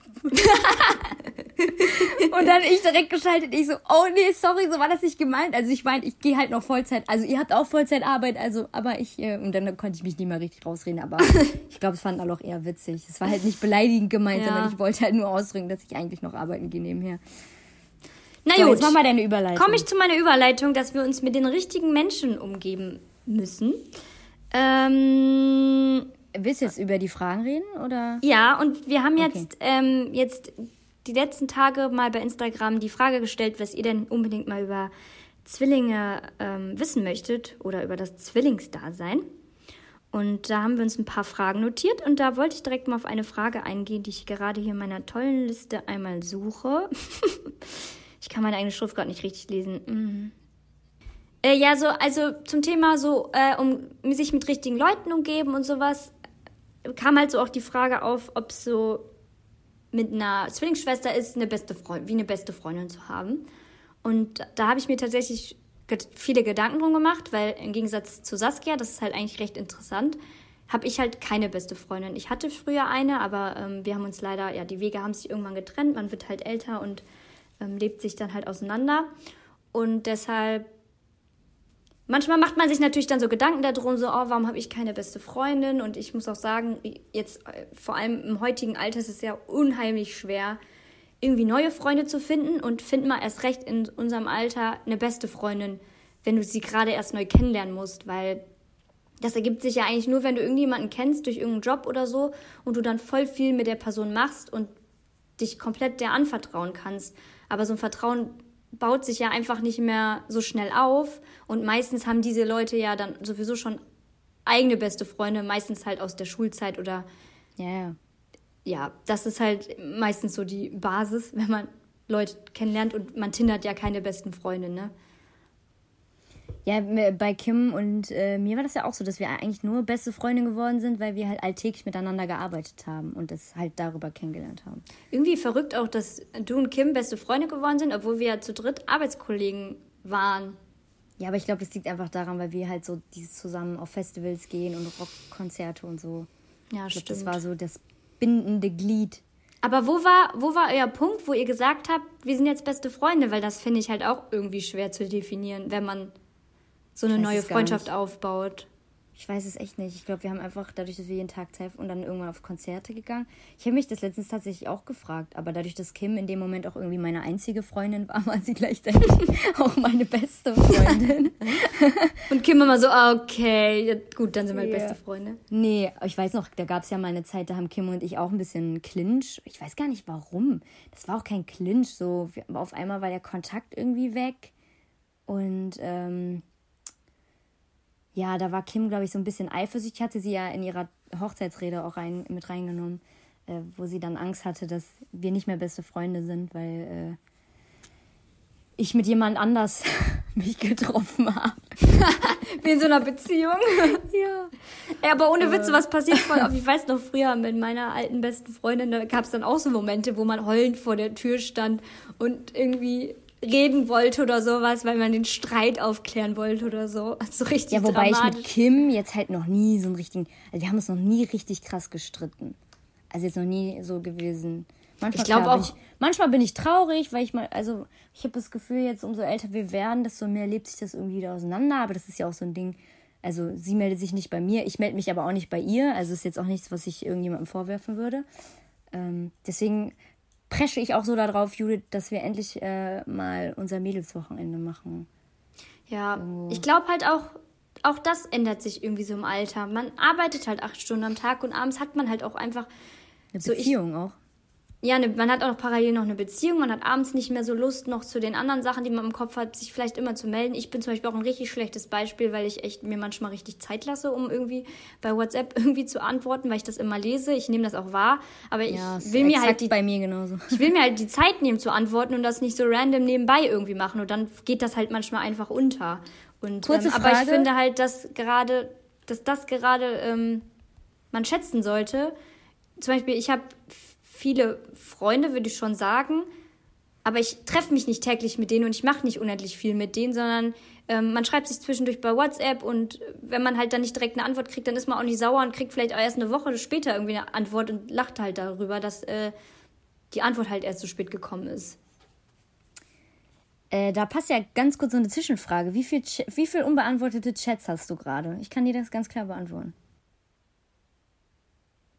und dann ich direkt geschaltet, ich so, oh nee, sorry, so war das nicht gemeint. Also ich meine, ich gehe halt noch Vollzeit, also ihr habt auch Vollzeitarbeit, also, aber ich, äh, und dann konnte ich mich nicht mehr richtig rausreden, aber [LAUGHS] ich glaube, es fanden alle auch eher witzig. Es war halt nicht beleidigend gemeint, ja. sondern ich wollte halt nur ausdrücken, dass ich eigentlich noch arbeiten gehe nebenher. Na so, gut, mach mal deine Überleitung. Komme ich zu meiner Überleitung, dass wir uns mit den richtigen Menschen umgeben müssen. Ähm, Willst du jetzt über die Fragen reden oder? Ja, und wir haben jetzt, okay. ähm, jetzt die letzten Tage mal bei Instagram die Frage gestellt, was ihr denn unbedingt mal über Zwillinge ähm, wissen möchtet oder über das Zwillingsdasein. Und da haben wir uns ein paar Fragen notiert und da wollte ich direkt mal auf eine Frage eingehen, die ich gerade hier in meiner tollen Liste einmal suche. [LAUGHS] ich kann meine eigene Schrift gerade nicht richtig lesen. Äh, ja, so, also zum Thema so, äh, um sich mit richtigen Leuten umgeben und sowas, kam halt so auch die Frage auf, ob so mit einer Zwillingsschwester ist, eine beste Freundin, wie eine beste Freundin zu haben. Und da habe ich mir tatsächlich viele Gedanken drum gemacht, weil im Gegensatz zu Saskia, das ist halt eigentlich recht interessant, habe ich halt keine beste Freundin. Ich hatte früher eine, aber ähm, wir haben uns leider, ja, die Wege haben sich irgendwann getrennt, man wird halt älter und ähm, lebt sich dann halt auseinander. Und deshalb Manchmal macht man sich natürlich dann so Gedanken darum, so, oh, warum habe ich keine beste Freundin? Und ich muss auch sagen, jetzt äh, vor allem im heutigen Alter ist es ja unheimlich schwer, irgendwie neue Freunde zu finden und find mal erst recht in unserem Alter eine beste Freundin, wenn du sie gerade erst neu kennenlernen musst, weil das ergibt sich ja eigentlich nur, wenn du irgendjemanden kennst durch irgendeinen Job oder so und du dann voll viel mit der Person machst und dich komplett der anvertrauen kannst. Aber so ein Vertrauen baut sich ja einfach nicht mehr so schnell auf. Und meistens haben diese Leute ja dann sowieso schon eigene beste Freunde, meistens halt aus der Schulzeit oder. Ja, ja. Ja, das ist halt meistens so die Basis, wenn man Leute kennenlernt und man tindert ja keine besten Freunde, ne? Ja, bei Kim und äh, mir war das ja auch so, dass wir eigentlich nur beste Freunde geworden sind, weil wir halt alltäglich miteinander gearbeitet haben und das halt darüber kennengelernt haben. Irgendwie verrückt auch, dass du und Kim beste Freunde geworden sind, obwohl wir ja zu dritt Arbeitskollegen waren. Ja, aber ich glaube, das liegt einfach daran, weil wir halt so dieses zusammen auf Festivals gehen und Rockkonzerte und so. Ja, ich glaub, stimmt. Das war so das bindende Glied. Aber wo war, wo war euer Punkt, wo ihr gesagt habt, wir sind jetzt beste Freunde? Weil das finde ich halt auch irgendwie schwer zu definieren, wenn man so eine neue Freundschaft aufbaut. Ich weiß es echt nicht. Ich glaube, wir haben einfach dadurch, dass wir jeden Tag Zeit und dann irgendwann auf Konzerte gegangen. Ich habe mich das letztens tatsächlich auch gefragt, aber dadurch, dass Kim in dem Moment auch irgendwie meine einzige Freundin war, [LAUGHS] war sie gleichzeitig [LAUGHS] auch meine beste Freundin. [LAUGHS] und Kim immer so, ah, okay, gut, dann sind wir yeah. beste Freunde. Nee, ich weiß noch, da gab es ja mal eine Zeit, da haben Kim und ich auch ein bisschen Clinch. Ich weiß gar nicht warum. Das war auch kein Clinch, so auf einmal war der Kontakt irgendwie weg und ähm, ja, da war Kim, glaube ich, so ein bisschen eifersüchtig. Hatte sie ja in ihrer Hochzeitsrede auch rein, mit reingenommen, äh, wo sie dann Angst hatte, dass wir nicht mehr beste Freunde sind, weil äh, ich mit jemand anders [LAUGHS] mich getroffen habe. Wie [LAUGHS] in so einer Beziehung. [LAUGHS] ja. ja. Aber ohne Witze, was passiert voll oft. Ich weiß noch früher mit meiner alten besten Freundin, da gab es dann auch so Momente, wo man heulend vor der Tür stand und irgendwie reden wollte oder sowas, weil man den Streit aufklären wollte oder so. Also richtig Ja, wobei ich mit Kim jetzt halt noch nie so einen richtigen, also wir haben uns noch nie richtig krass gestritten. Also jetzt noch nie so gewesen. Manchmal, ich glaube auch. Ich, manchmal bin ich traurig, weil ich mal, also ich habe das Gefühl, jetzt umso älter wir werden, desto mehr lebt sich das irgendwie wieder auseinander. Aber das ist ja auch so ein Ding. Also sie meldet sich nicht bei mir, ich melde mich aber auch nicht bei ihr. Also ist jetzt auch nichts, was ich irgendjemandem vorwerfen würde. Ähm, deswegen presche ich auch so darauf, Judith, dass wir endlich äh, mal unser Mädelswochenende machen. Ja, oh. ich glaube halt auch, auch das ändert sich irgendwie so im Alter. Man arbeitet halt acht Stunden am Tag und abends hat man halt auch einfach eine Beziehung so ich, auch. Ja, ne, man hat auch parallel noch eine Beziehung, man hat abends nicht mehr so Lust noch zu den anderen Sachen, die man im Kopf hat, sich vielleicht immer zu melden. Ich bin zum Beispiel auch ein richtig schlechtes Beispiel, weil ich echt mir manchmal richtig Zeit lasse, um irgendwie bei WhatsApp [LAUGHS] irgendwie zu antworten, weil ich das immer lese. Ich nehme das auch wahr, aber ich Ja, will mir halt die, bei mir genauso. ich will mir halt die [LAUGHS] Zeit nehmen zu antworten und das nicht so random nebenbei irgendwie machen und dann geht das halt manchmal einfach unter. Und Kurze ähm, aber ich Frage. finde halt, dass gerade, dass das gerade ähm, man schätzen sollte. Zum Beispiel, ich habe viele Freunde, würde ich schon sagen, aber ich treffe mich nicht täglich mit denen und ich mache nicht unendlich viel mit denen, sondern ähm, man schreibt sich zwischendurch bei WhatsApp und wenn man halt dann nicht direkt eine Antwort kriegt, dann ist man auch nicht sauer und kriegt vielleicht auch erst eine Woche später irgendwie eine Antwort und lacht halt darüber, dass äh, die Antwort halt erst so spät gekommen ist. Äh, da passt ja ganz kurz so eine Zwischenfrage. Wie viel, wie viel unbeantwortete Chats hast du gerade? Ich kann dir das ganz klar beantworten.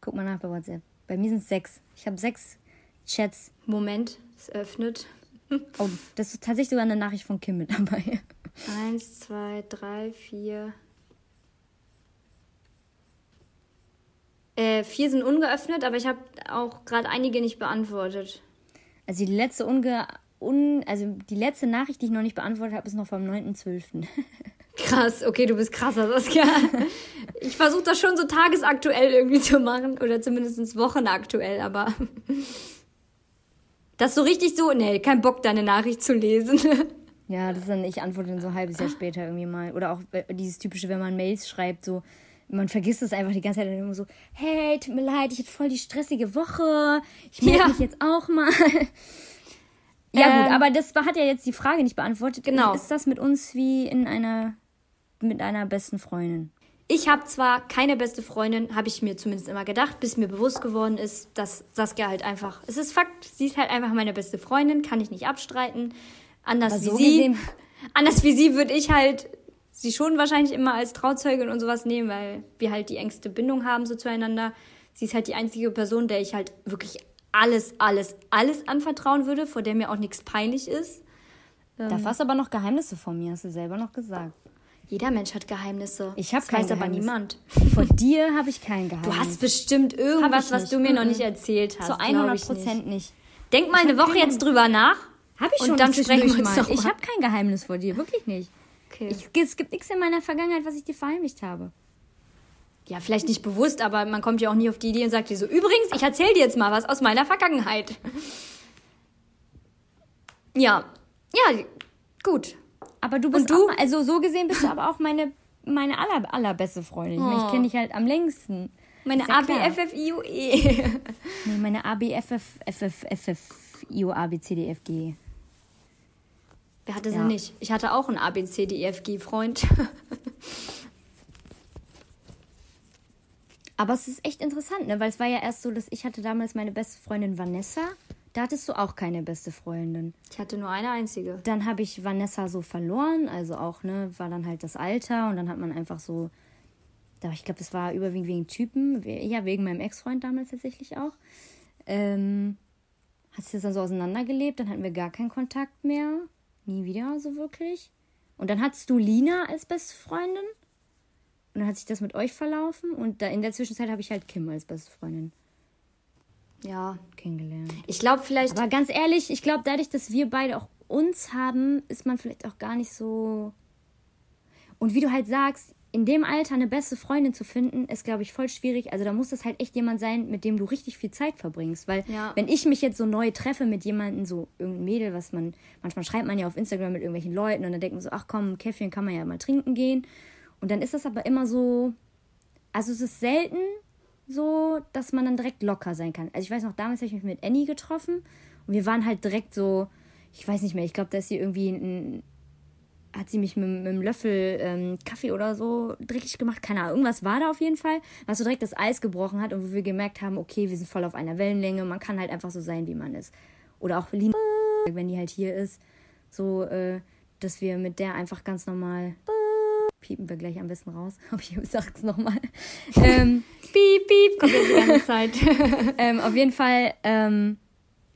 Guck mal nach bei WhatsApp. Bei mir sind es sechs. Ich habe sechs Chats. Moment, es öffnet. [LAUGHS] Oh, das ist tatsächlich sogar eine Nachricht von Kim mit dabei. Eins, zwei, drei, vier. Äh, vier sind ungeöffnet, aber ich habe auch gerade einige nicht beantwortet. Also die letzte unge un also die letzte Nachricht, die ich noch nicht beantwortet habe, ist noch vom 9.12. [LAUGHS] Krass, okay, du bist krasser, Saskia. Ich versuche das schon so tagesaktuell irgendwie zu machen oder zumindest wochenaktuell, aber [LAUGHS] das so richtig so, nee, kein Bock, deine Nachricht zu lesen. [LAUGHS] ja, das ist dann, ich antworte dann so ein halbes Jahr später irgendwie mal. Oder auch äh, dieses typische, wenn man Mails schreibt, so, man vergisst es einfach die ganze Zeit dann immer so, hey, tut mir leid, ich hatte voll die stressige Woche. Ich melde Ja. mich jetzt auch mal. [LAUGHS] ja, gut, Ähm, aber das hat ja jetzt die Frage nicht beantwortet. Genau. Ist das mit uns wie in einer, mit einer besten Freundin? Ich habe zwar keine beste Freundin, habe ich mir zumindest immer gedacht, bis mir bewusst geworden ist, dass Saskia halt einfach, es ist Fakt, sie ist halt einfach meine beste Freundin, kann ich nicht abstreiten. Anders Aber wie so sie, gesehen- anders wie sie würde ich halt sie schon wahrscheinlich immer als Trauzeugin und sowas nehmen, weil wir halt die engste Bindung haben so zueinander. Sie ist halt die einzige Person, der ich halt wirklich alles, alles, alles anvertrauen würde, vor der mir auch nichts peinlich ist. Ähm. Da warst aber noch Geheimnisse von mir, hast du selber noch gesagt. Jeder Mensch hat Geheimnisse. Ich hab das kein weiß aber niemand. Vor dir habe ich kein Geheimnis. Du hast bestimmt irgendwas, was du mir noch nicht erzählt hast. Zu glaub 100 ich nicht. Prozent nicht. Denk mal eine Woche jetzt drüber nach. Habe ich Und schon dann sprechen wir uns mal. Ich habe kein Geheimnis vor dir, wirklich nicht. Okay. Ich, es gibt nichts in meiner Vergangenheit, was ich dir verheimlicht habe. ja, vielleicht nicht bewusst, aber man kommt ja auch nie auf die Idee und sagt dir so, übrigens, ich erzähle dir jetzt mal was aus meiner Vergangenheit. Ja, ja, gut. Aber du bist Und du? auch, also so gesehen bist du aber auch meine, meine aller, allerbeste Freundin. Ich, meine, ich Oh. kenne dich halt am längsten. Meine ja. ABFFIUE. [LAUGHS] Nee, meine ABFF, FF, FF, IO, AB, CD, F, G. Wer hatte sie Ja. nicht? Ich hatte auch einen ABCDEFG-Freund. [LAUGHS] Aber es ist echt interessant, ne? Weil es war ja erst so, dass ich hatte damals meine beste Freundin Vanessa. Da hattest du auch keine beste Freundin. Ich hatte nur eine einzige. Dann habe ich Vanessa so verloren, also auch, ne, war dann halt das Alter und dann hat man einfach so, da ich glaube, das war überwiegend wegen Typen, ja, wegen meinem Ex-Freund damals tatsächlich auch. Ähm, hat sich das dann so auseinandergelebt, dann hatten wir gar keinen Kontakt mehr, nie wieder so wirklich. Und dann hattest du Lina als beste Freundin und dann hat sich das mit euch verlaufen und da in der Zwischenzeit habe ich halt Kim als beste Freundin Ja. kennengelernt. Ich glaube vielleicht, Aber ganz ehrlich, ich glaube, dadurch, dass wir beide auch uns haben, ist man vielleicht auch gar nicht so. Und wie du halt sagst, in dem Alter eine beste Freundin zu finden, ist, glaube ich, voll schwierig. Also da muss das halt echt jemand sein, mit dem du richtig viel Zeit verbringst. Weil Ja. wenn ich mich jetzt so neu treffe mit jemandem, so irgendein Mädel, was man, manchmal schreibt man ja auf Instagram mit irgendwelchen Leuten und dann denkt man so, ach komm, Käffchen kann man ja mal trinken gehen. Und dann ist das aber immer so, also es ist selten so, dass man dann direkt locker sein kann. Also ich weiß noch, damals habe ich mich mit Annie getroffen und wir waren halt direkt so, ich weiß nicht mehr, ich glaube, da ist sie irgendwie ein, hat sie mich mit, mit einem Löffel ähm, Kaffee oder so dreckig gemacht, keine Ahnung, irgendwas war da auf jeden Fall, was so direkt das Eis gebrochen hat und wo wir gemerkt haben, okay, wir sind voll auf einer Wellenlänge, man kann halt einfach so sein, wie man ist. Oder auch Lina, wenn die halt hier ist, so, äh, dass wir mit der einfach ganz normal piepen wir gleich am besten raus. [LAUGHS] Aber ich sag's nochmal. ähm, [LAUGHS] piep, piep, kommt jetzt die ganze Zeit. [LAUGHS] ähm, auf jeden Fall, ähm,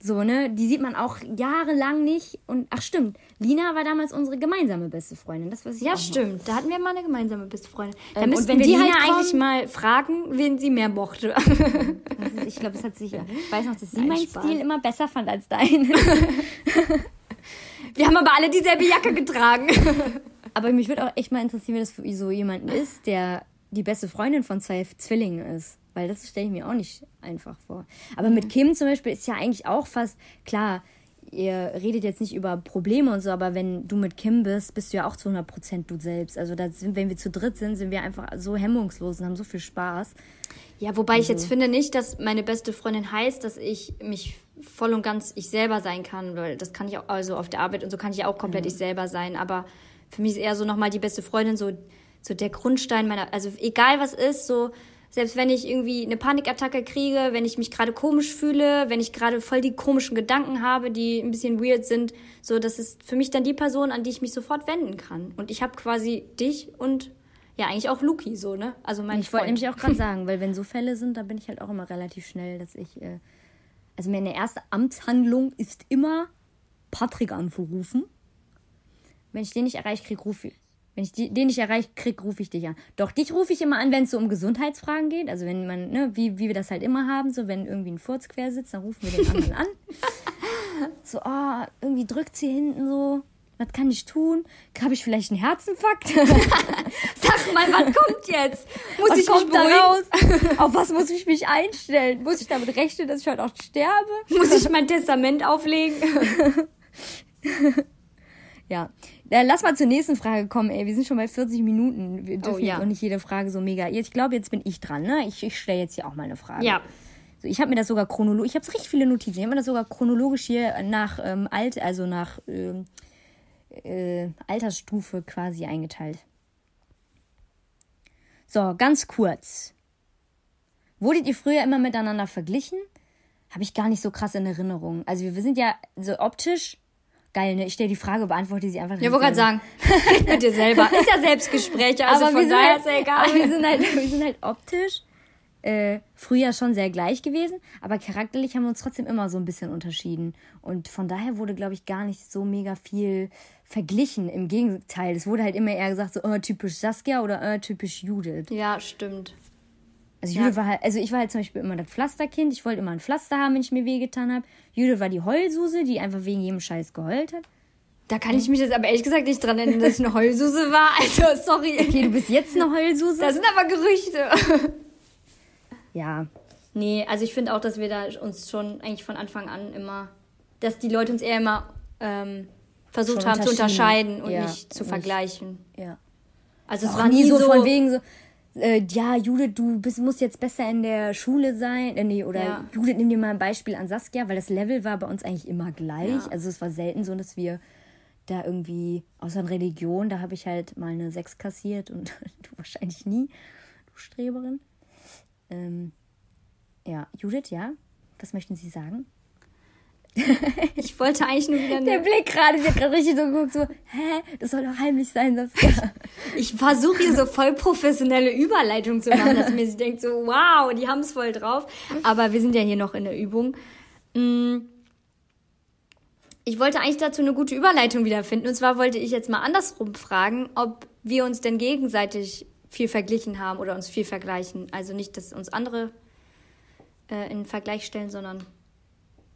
So, ne? Die sieht man auch jahrelang nicht. Und ach stimmt, Lina war damals unsere gemeinsame beste Freundin. Das weiß ich Ja, stimmt. Da hatten wir mal eine gemeinsame beste Freundin. Da Ähm, und wenn wir die Lina halt kommen- eigentlich mal fragen, wen sie mehr mochte. Noch. Das ist, ich glaube, es hat sich. Ich weiß noch, dass sie meinen. Stil immer besser fand als deinen. wir haben aber alle dieselbe Jacke getragen. Aber mich würde auch echt mal interessieren, wie das für so jemanden ist, der die beste Freundin von zwei Zwillingen ist. Weil das stelle ich mir auch nicht einfach vor. Aber mit Kim zum Beispiel ist ja eigentlich auch fast klar, ihr redet jetzt nicht über Probleme und so, aber wenn du mit Kim bist, bist du ja auch zu 100% du selbst. Also sind, wenn wir zu dritt sind, sind wir einfach so hemmungslos und haben so viel Spaß. Ja, wobei ich jetzt Also finde nicht, dass meine beste Freundin heißt, dass ich mich voll und ganz ich selber sein kann, weil das kann ich auch, also auf der Arbeit und so kann ich ja auch komplett ich selber sein, aber für mich ist eher so nochmal die beste Freundin so, so der Grundstein meiner, also egal was ist, so, selbst wenn ich irgendwie eine Panikattacke kriege, wenn ich mich gerade komisch fühle, wenn ich gerade voll die komischen Gedanken habe, die ein bisschen weird sind, so, das ist für mich dann die Person, an die ich mich sofort wenden kann. Und ich habe quasi dich und ja, eigentlich auch Luki, so, ne? Also mein Ich wollte nämlich auch gerade sagen, weil wenn so Fälle sind, da bin ich halt auch immer relativ schnell, dass ich. Äh, also meine erste Amtshandlung ist immer, Patrick anzurufen. Wenn ich den nicht erreiche, krieg, rufe ich. Wenn ich die- den nicht erreiche, krieg, rufe ich dich an. Doch dich rufe ich immer an, wenn es so um Gesundheitsfragen geht. Also wenn man, ne, wie, wie wir das halt immer haben, so wenn irgendwie ein Furz quer sitzt, dann rufen wir den anderen an. [LAUGHS] So, oh, irgendwie drückt sie hinten so. Was kann ich tun? Habe ich vielleicht einen Herzinfarkt? [LAUGHS] Sag mal, was kommt jetzt? Muss Was ich mich kommt da beruhigen? raus? [LAUGHS] Auf was muss ich mich einstellen? Muss ich damit rechnen, dass ich heute auch sterbe? Muss ich mein Testament auflegen? Ja. Äh, lass mal zur nächsten Frage kommen, ey. Wir sind schon bei 40 Minuten. Wir dürfen Oh, ja. auch nicht jede Frage so mega. Jetzt, ich glaube, jetzt bin ich dran, ne? Ich, ich stelle jetzt hier auch mal eine Frage. Ja. So, ich habe mir das sogar chronologisch, ich habe richtig viele Notizen. Ich habe mir das sogar chronologisch hier nach ähm, Alt, also nach ähm, äh, Altersstufe quasi eingeteilt. So, ganz kurz. Wurdet ihr früher immer miteinander verglichen? Habe ich gar nicht so krass in Erinnerung. Also wir, wir sind ja so optisch geil, ne? Ich stelle die Frage, beantworte sie einfach. Ich wollte gerade sagen, mit dir selber. Ist ja Selbstgespräch, also aber von wir sind daher halt, ist ja egal. Aber wir sind halt, wir sind halt optisch äh, früher schon sehr gleich gewesen, aber charakterlich haben wir uns trotzdem immer so ein bisschen unterschieden. Und von daher wurde, glaube ich, gar nicht so mega viel verglichen. Im Gegenteil, es wurde halt immer eher gesagt, so oh, typisch Saskia oder oh, typisch Judith. Ja, stimmt. Also Ja. Judith war halt, also ich war halt zum Beispiel immer das Pflasterkind. Ich wollte immer ein Pflaster haben, wenn ich mir wehgetan habe. Judith war die Heulsuse, die einfach wegen jedem Scheiß geheult hat. Da kann ich mich jetzt aber ehrlich gesagt nicht dran erinnern, dass ich eine Heulsuse war. [LAUGHS] Also, sorry. Okay, du bist jetzt eine Heulsuse. Das sind aber Gerüchte. [LAUGHS] ja, Nee, also ich finde auch, dass wir da uns schon eigentlich von Anfang an immer, dass die Leute uns eher immer ähm, versucht Schon haben zu unterscheiden und Ja, nicht zu nicht. vergleichen. ja. Also es war nie nie so, so, von wegen so, äh, ja, Judith, du bist, musst jetzt besser in der Schule sein. Äh, nee, oder Ja. Judith, nimm dir mal ein Beispiel an Saskia, weil das Level war bei uns eigentlich immer gleich. Ja. Also es war selten so, dass wir da irgendwie, außer in Religion, da habe ich halt mal eine 6 kassiert und [LAUGHS] du wahrscheinlich nie, du Streberin. Ähm, ja, Judith, ja? Was möchten Sie sagen? [LAUGHS] Ich wollte eigentlich nur wieder Der Blick gerade, sie hat gerade richtig so geguckt, so, hä, das soll doch heimlich sein, Saskia. [LAUGHS] Ich versuche hier so voll professionelle Überleitung zu machen, dass [LAUGHS] man sich denkt so, wow, die haben es voll drauf. Aber wir sind ja hier noch in der Übung. Mm. Ich wollte eigentlich dazu eine gute Überleitung wiederfinden. Und zwar wollte ich jetzt mal andersrum fragen, ob wir uns denn gegenseitig viel verglichen haben oder uns viel vergleichen. Also nicht, dass uns andere äh, in Vergleich stellen, sondern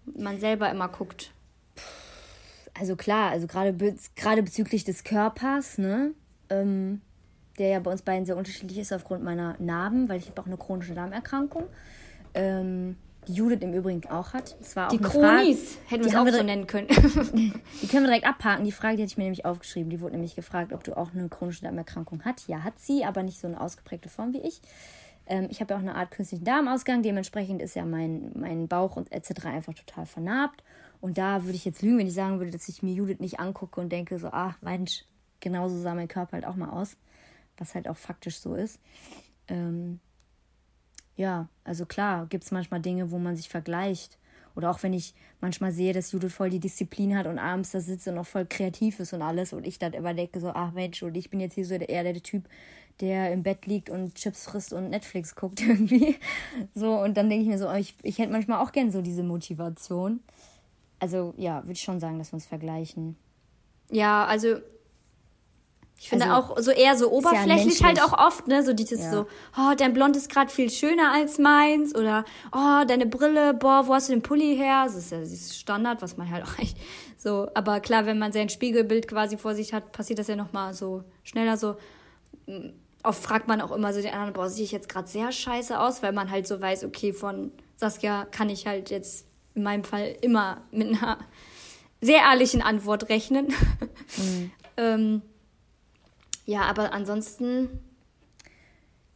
man selber immer guckt. Also klar, also gerade be gerade bezüglich des Körpers, ne, ähm, der ja bei uns beiden sehr unterschiedlich ist aufgrund meiner Narben, weil ich habe auch eine chronische Darmerkrankung, ähm, die Judith im Übrigen auch hat. Das war auch Die eine Chronis, Frage, hätten wir es auch so nennen können. [LAUGHS] Die können wir direkt abhaken. Die Frage, die hatte ich mir nämlich aufgeschrieben. Die wurde nämlich gefragt, ob du auch eine chronische Darmerkrankung hast. Ja, hat sie, aber nicht so eine ausgeprägte Form wie ich. Ähm, ich habe ja auch eine Art künstlichen Darmausgang. Dementsprechend ist ja mein, mein Bauch und etc. einfach total vernarbt. Und da würde ich jetzt lügen, wenn ich sagen würde, dass ich mir Judith nicht angucke und denke so, ach, Mensch, genauso sah mein Körper halt auch mal aus. Was halt auch faktisch so ist. Ähm, ja, also klar, gibt es manchmal Dinge, wo man sich vergleicht. Oder auch wenn ich manchmal sehe, dass Judith voll die Disziplin hat und abends da sitzt und auch voll kreativ ist und alles und ich dann immer denke so, ach Mensch, und ich bin jetzt hier so eher der Typ, der im Bett liegt und Chips frisst und Netflix guckt [LAUGHS] irgendwie. So, und dann denke ich mir so, oh, ich, ich hätte manchmal auch gern so diese Motivation. also ja, würde ich schon sagen, dass wir uns vergleichen. Ja, also ich finde Also, auch so eher so ja oberflächlich menschlich. halt auch oft, ne? So dieses Ja. so, oh, dein Blond ist gerade viel schöner als meins oder oh, deine Brille, boah, wo hast du den Pulli her? Das ist ja dieses Standard, was man halt [LAUGHS] auch echt so, aber klar, wenn man sein Spiegelbild quasi vor sich hat, passiert das ja nochmal so schneller so. Oft fragt man auch immer so den anderen, boah, sehe ich jetzt gerade sehr scheiße aus, weil man halt so weiß, okay, von Saskia kann ich halt jetzt in meinem Fall immer mit einer [LAUGHS] sehr ehrlichen Antwort rechnen. [LAUGHS] ähm, ja, aber ansonsten,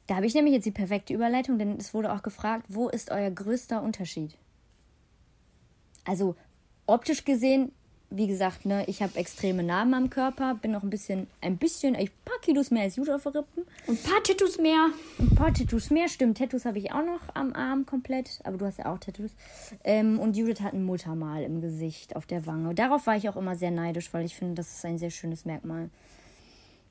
Da habe ich nämlich jetzt die perfekte Überleitung, denn es wurde auch gefragt, wo ist euer größter Unterschied? Also optisch gesehen, wie gesagt, ne, ich habe extreme Narben am Körper, bin noch ein bisschen, ein bisschen, ein paar Kilos mehr als Judith auf den Rippen. ein paar Tattoos mehr. Ein paar Tattoos mehr, stimmt. Tattoos habe ich auch noch am Arm komplett, aber du hast ja auch Tattoos. Ähm, und Judith hat ein Muttermal im Gesicht, auf der Wange. Darauf war ich auch immer sehr neidisch, weil ich finde, das ist ein sehr schönes Merkmal.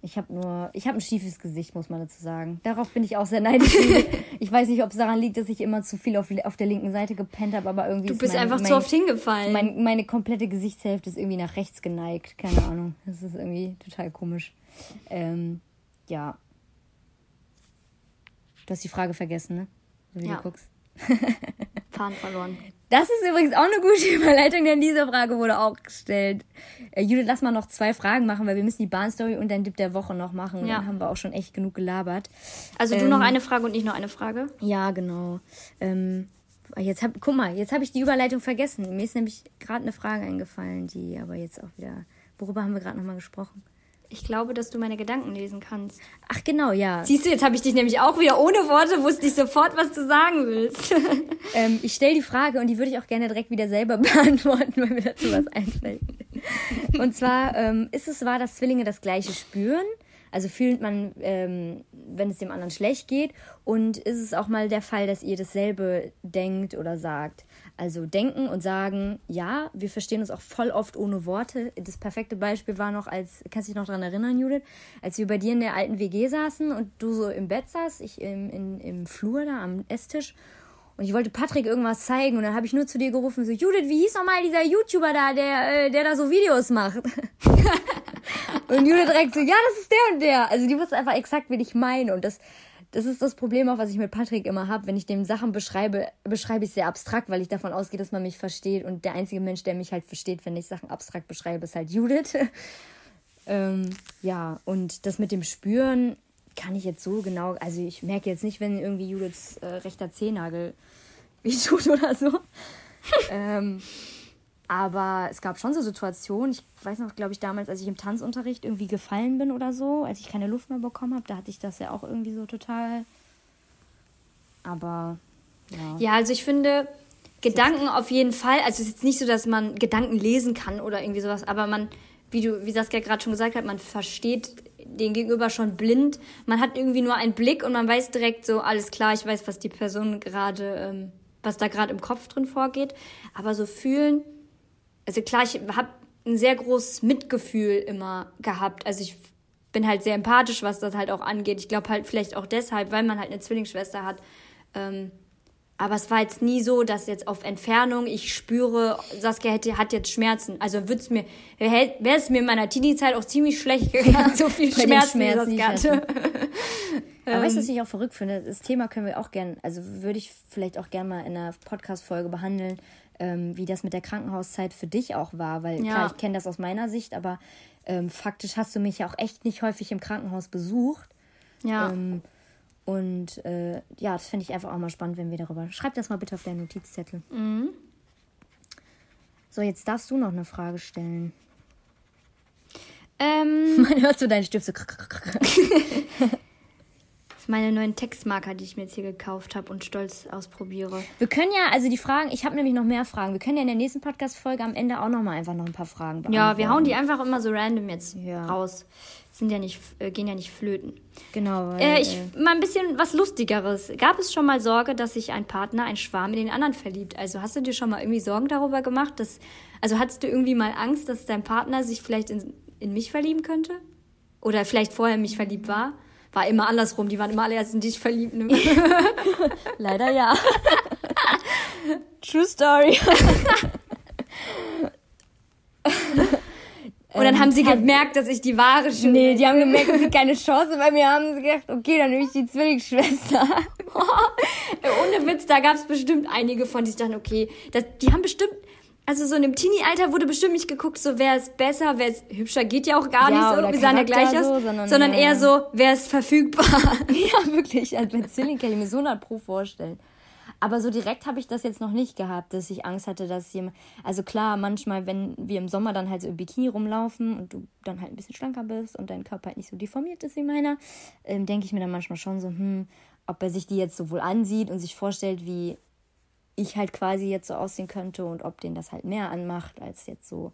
Ich habe nur, ich habe ein schiefes Gesicht, muss man dazu sagen. Darauf bin ich auch sehr neidisch. [LAUGHS] ich weiß nicht, ob es daran liegt, dass ich immer zu viel auf, auf der linken Seite gepennt habe, aber irgendwie Du ist bist mein, einfach mein, zu oft hingefallen. mein, meine komplette Gesichtshälfte ist irgendwie nach rechts geneigt. Keine Ahnung. Das ist irgendwie total komisch. Ähm, ja. Du hast die Frage vergessen, ne? So wie Ja. du guckst. Fahren verloren. [LAUGHS] Das ist übrigens auch eine gute [LAUGHS] Überleitung, denn diese Frage wurde auch gestellt. Äh, Judith, lass mal noch zwei Fragen machen, weil wir müssen die Bahnstory und dein Dip der Woche noch machen. Ja. Dann haben wir auch schon echt genug gelabert. Also du Ähm, noch eine Frage und ich noch eine Frage. Ja, genau. Ähm, jetzt hab, guck mal, jetzt habe ich die Überleitung vergessen. Mir ist nämlich gerade eine Frage eingefallen, die aber jetzt auch wieder. Worüber haben wir gerade nochmal gesprochen? Ich glaube, dass du meine Gedanken lesen kannst. Ach genau, ja. Siehst du, jetzt habe ich dich nämlich auch wieder ohne Worte, wusste ich sofort, was du sagen willst. [LAUGHS] Ähm, ich stelle die Frage und die würde ich auch gerne direkt wieder selber [LAUGHS] beantworten, weil mir dazu was einfällt. Und zwar, ähm, ist es wahr, dass Zwillinge das Gleiche spüren? Also fühlt man, ähm, wenn es dem anderen schlecht geht? Und ist es auch mal der Fall, dass ihr dasselbe denkt oder sagt? Also denken und sagen, ja, wir verstehen uns auch voll oft ohne Worte. Das perfekte Beispiel war noch, als, kannst du dich noch daran erinnern, Judith, als wir bei dir in der alten WG saßen und du so im Bett saßt, ich im, in, im Flur da am Esstisch und ich wollte Patrick irgendwas zeigen und dann habe ich nur zu dir gerufen, so, Judith, wie hieß nochmal dieser YouTuber da, der, äh, der da so Videos macht? [LAUGHS] und Judith direkt so, ja, das ist der und der. Also die wusste einfach exakt, wen ich meine. Und das, das ist das Problem auch, was ich mit Patrick immer habe. Wenn ich dem Sachen beschreibe, beschreibe ich sehr abstrakt, weil ich davon ausgehe, dass man mich versteht. Und der einzige Mensch, der mich halt versteht, wenn ich Sachen abstrakt beschreibe, ist halt Judith. [LAUGHS] ähm, ja, und das mit dem Spüren kann ich jetzt so genau, also ich merke jetzt nicht, wenn irgendwie Judiths äh, rechter Zehennagel [LAUGHS] weh tut oder so. [LAUGHS] ähm, aber es gab schon so Situationen, ich weiß noch, glaube ich, damals, als ich im Tanzunterricht irgendwie gefallen bin oder so, als ich keine Luft mehr bekommen habe, da hatte ich das ja auch irgendwie so total. Aber ja. Ja, also ich finde Gedanken auf jeden Fall. Also es ist jetzt nicht so, dass man Gedanken lesen kann oder irgendwie sowas, aber man, wie du, wie Saskia gerade schon gesagt hat, man versteht den Gegenüber schon blind. Man hat irgendwie nur einen Blick und man weiß direkt so, alles klar, ich weiß, was die Person gerade, ähm, was da gerade im Kopf drin vorgeht. Aber so fühlen, also klar, ich habe ein sehr großes Mitgefühl immer gehabt. Also ich bin halt sehr empathisch, was das halt auch angeht. Ich glaube halt vielleicht auch deshalb, weil man halt eine Zwillingsschwester hat. Ähm, aber es war jetzt nie so, dass jetzt auf Entfernung ich spüre, Saskia hätte, hat jetzt Schmerzen. Also wird's mir, wäre es mir in meiner Teenie-Zeit auch ziemlich schlecht gegangen, so viel Schmerzen, Schmerzen, die Saskia hatte. [LAUGHS] Aber Ähm. weißt du, was ich auch verrückt finde? Das Thema können wir auch gern, also würde ich vielleicht auch gern mal in einer Podcast-Folge behandeln, ähm, wie das mit der Krankenhauszeit für dich auch war. Weil Ja. klar, ich kenne das aus meiner Sicht, aber ähm, faktisch hast du mich ja auch echt nicht häufig im Krankenhaus besucht. Ja. Ähm, und äh, ja, das finde ich einfach auch mal spannend, wenn wir darüber. Schreib das mal bitte auf deinen Notizzettel. Mhm. So, jetzt darfst du noch eine Frage stellen. Ähm, [LAUGHS] Man hört so deinen Stift so. [LAUGHS] meine neuen Textmarker, die ich mir jetzt hier gekauft habe und stolz ausprobiere. Wir können ja, also die Fragen, ich habe nämlich noch mehr Fragen. Wir können ja in der nächsten Podcast-Folge am Ende auch noch mal einfach noch ein paar Fragen beantworten. Ja, wir hauen die einfach immer so random jetzt Ja. raus. Sind ja nicht, äh, gehen ja nicht flöten. Genau. Weil, Äh, ich, mal ein bisschen was Lustigeres. Gab es schon mal Sorge, dass sich ein Partner, ein Schwarm in den anderen verliebt? Also hast du dir schon mal irgendwie Sorgen darüber gemacht? Dass, also hattest du irgendwie mal Angst, dass dein Partner sich vielleicht in, in mich verlieben könnte? Oder vielleicht vorher in mich verliebt war? War immer andersrum, die waren immer alle erst in dich verliebt. Ne? [LAUGHS] Leider ja. True Story. Und dann ähm, haben sie gemerkt, dass ich die wahre Schule Nee, die haben gemerkt, dass sie keine Chance bei mir haben. Sie gedacht, okay, dann nehme ich die Zwillingsschwester. [LAUGHS] Ohne Witz, da gab es bestimmt einige von, die sich dachten, okay, das, die haben bestimmt, also so in dem Teenie-Alter wurde bestimmt nicht geguckt, so wer ist besser, wer ist hübscher, geht ja auch gar ja, nicht so, wir sahen ja gleich aus, so, sondern, sondern ja. eher so, wer ist verfügbar. [LAUGHS] ja, wirklich, als bei Zwilling kann ich mir so 100 pro vorstellen. Aber so direkt habe ich das jetzt noch nicht gehabt, dass ich Angst hatte, dass jemand. Also klar, manchmal, wenn wir im Sommer dann halt so im Bikini rumlaufen und du dann halt ein bisschen schlanker bist und dein Körper halt nicht so deformiert ist wie meiner, ähm, denke ich mir dann manchmal schon so, hm, ob er sich die jetzt so wohl ansieht und sich vorstellt, wie ich halt quasi jetzt so aussehen könnte und ob den das halt mehr anmacht als jetzt so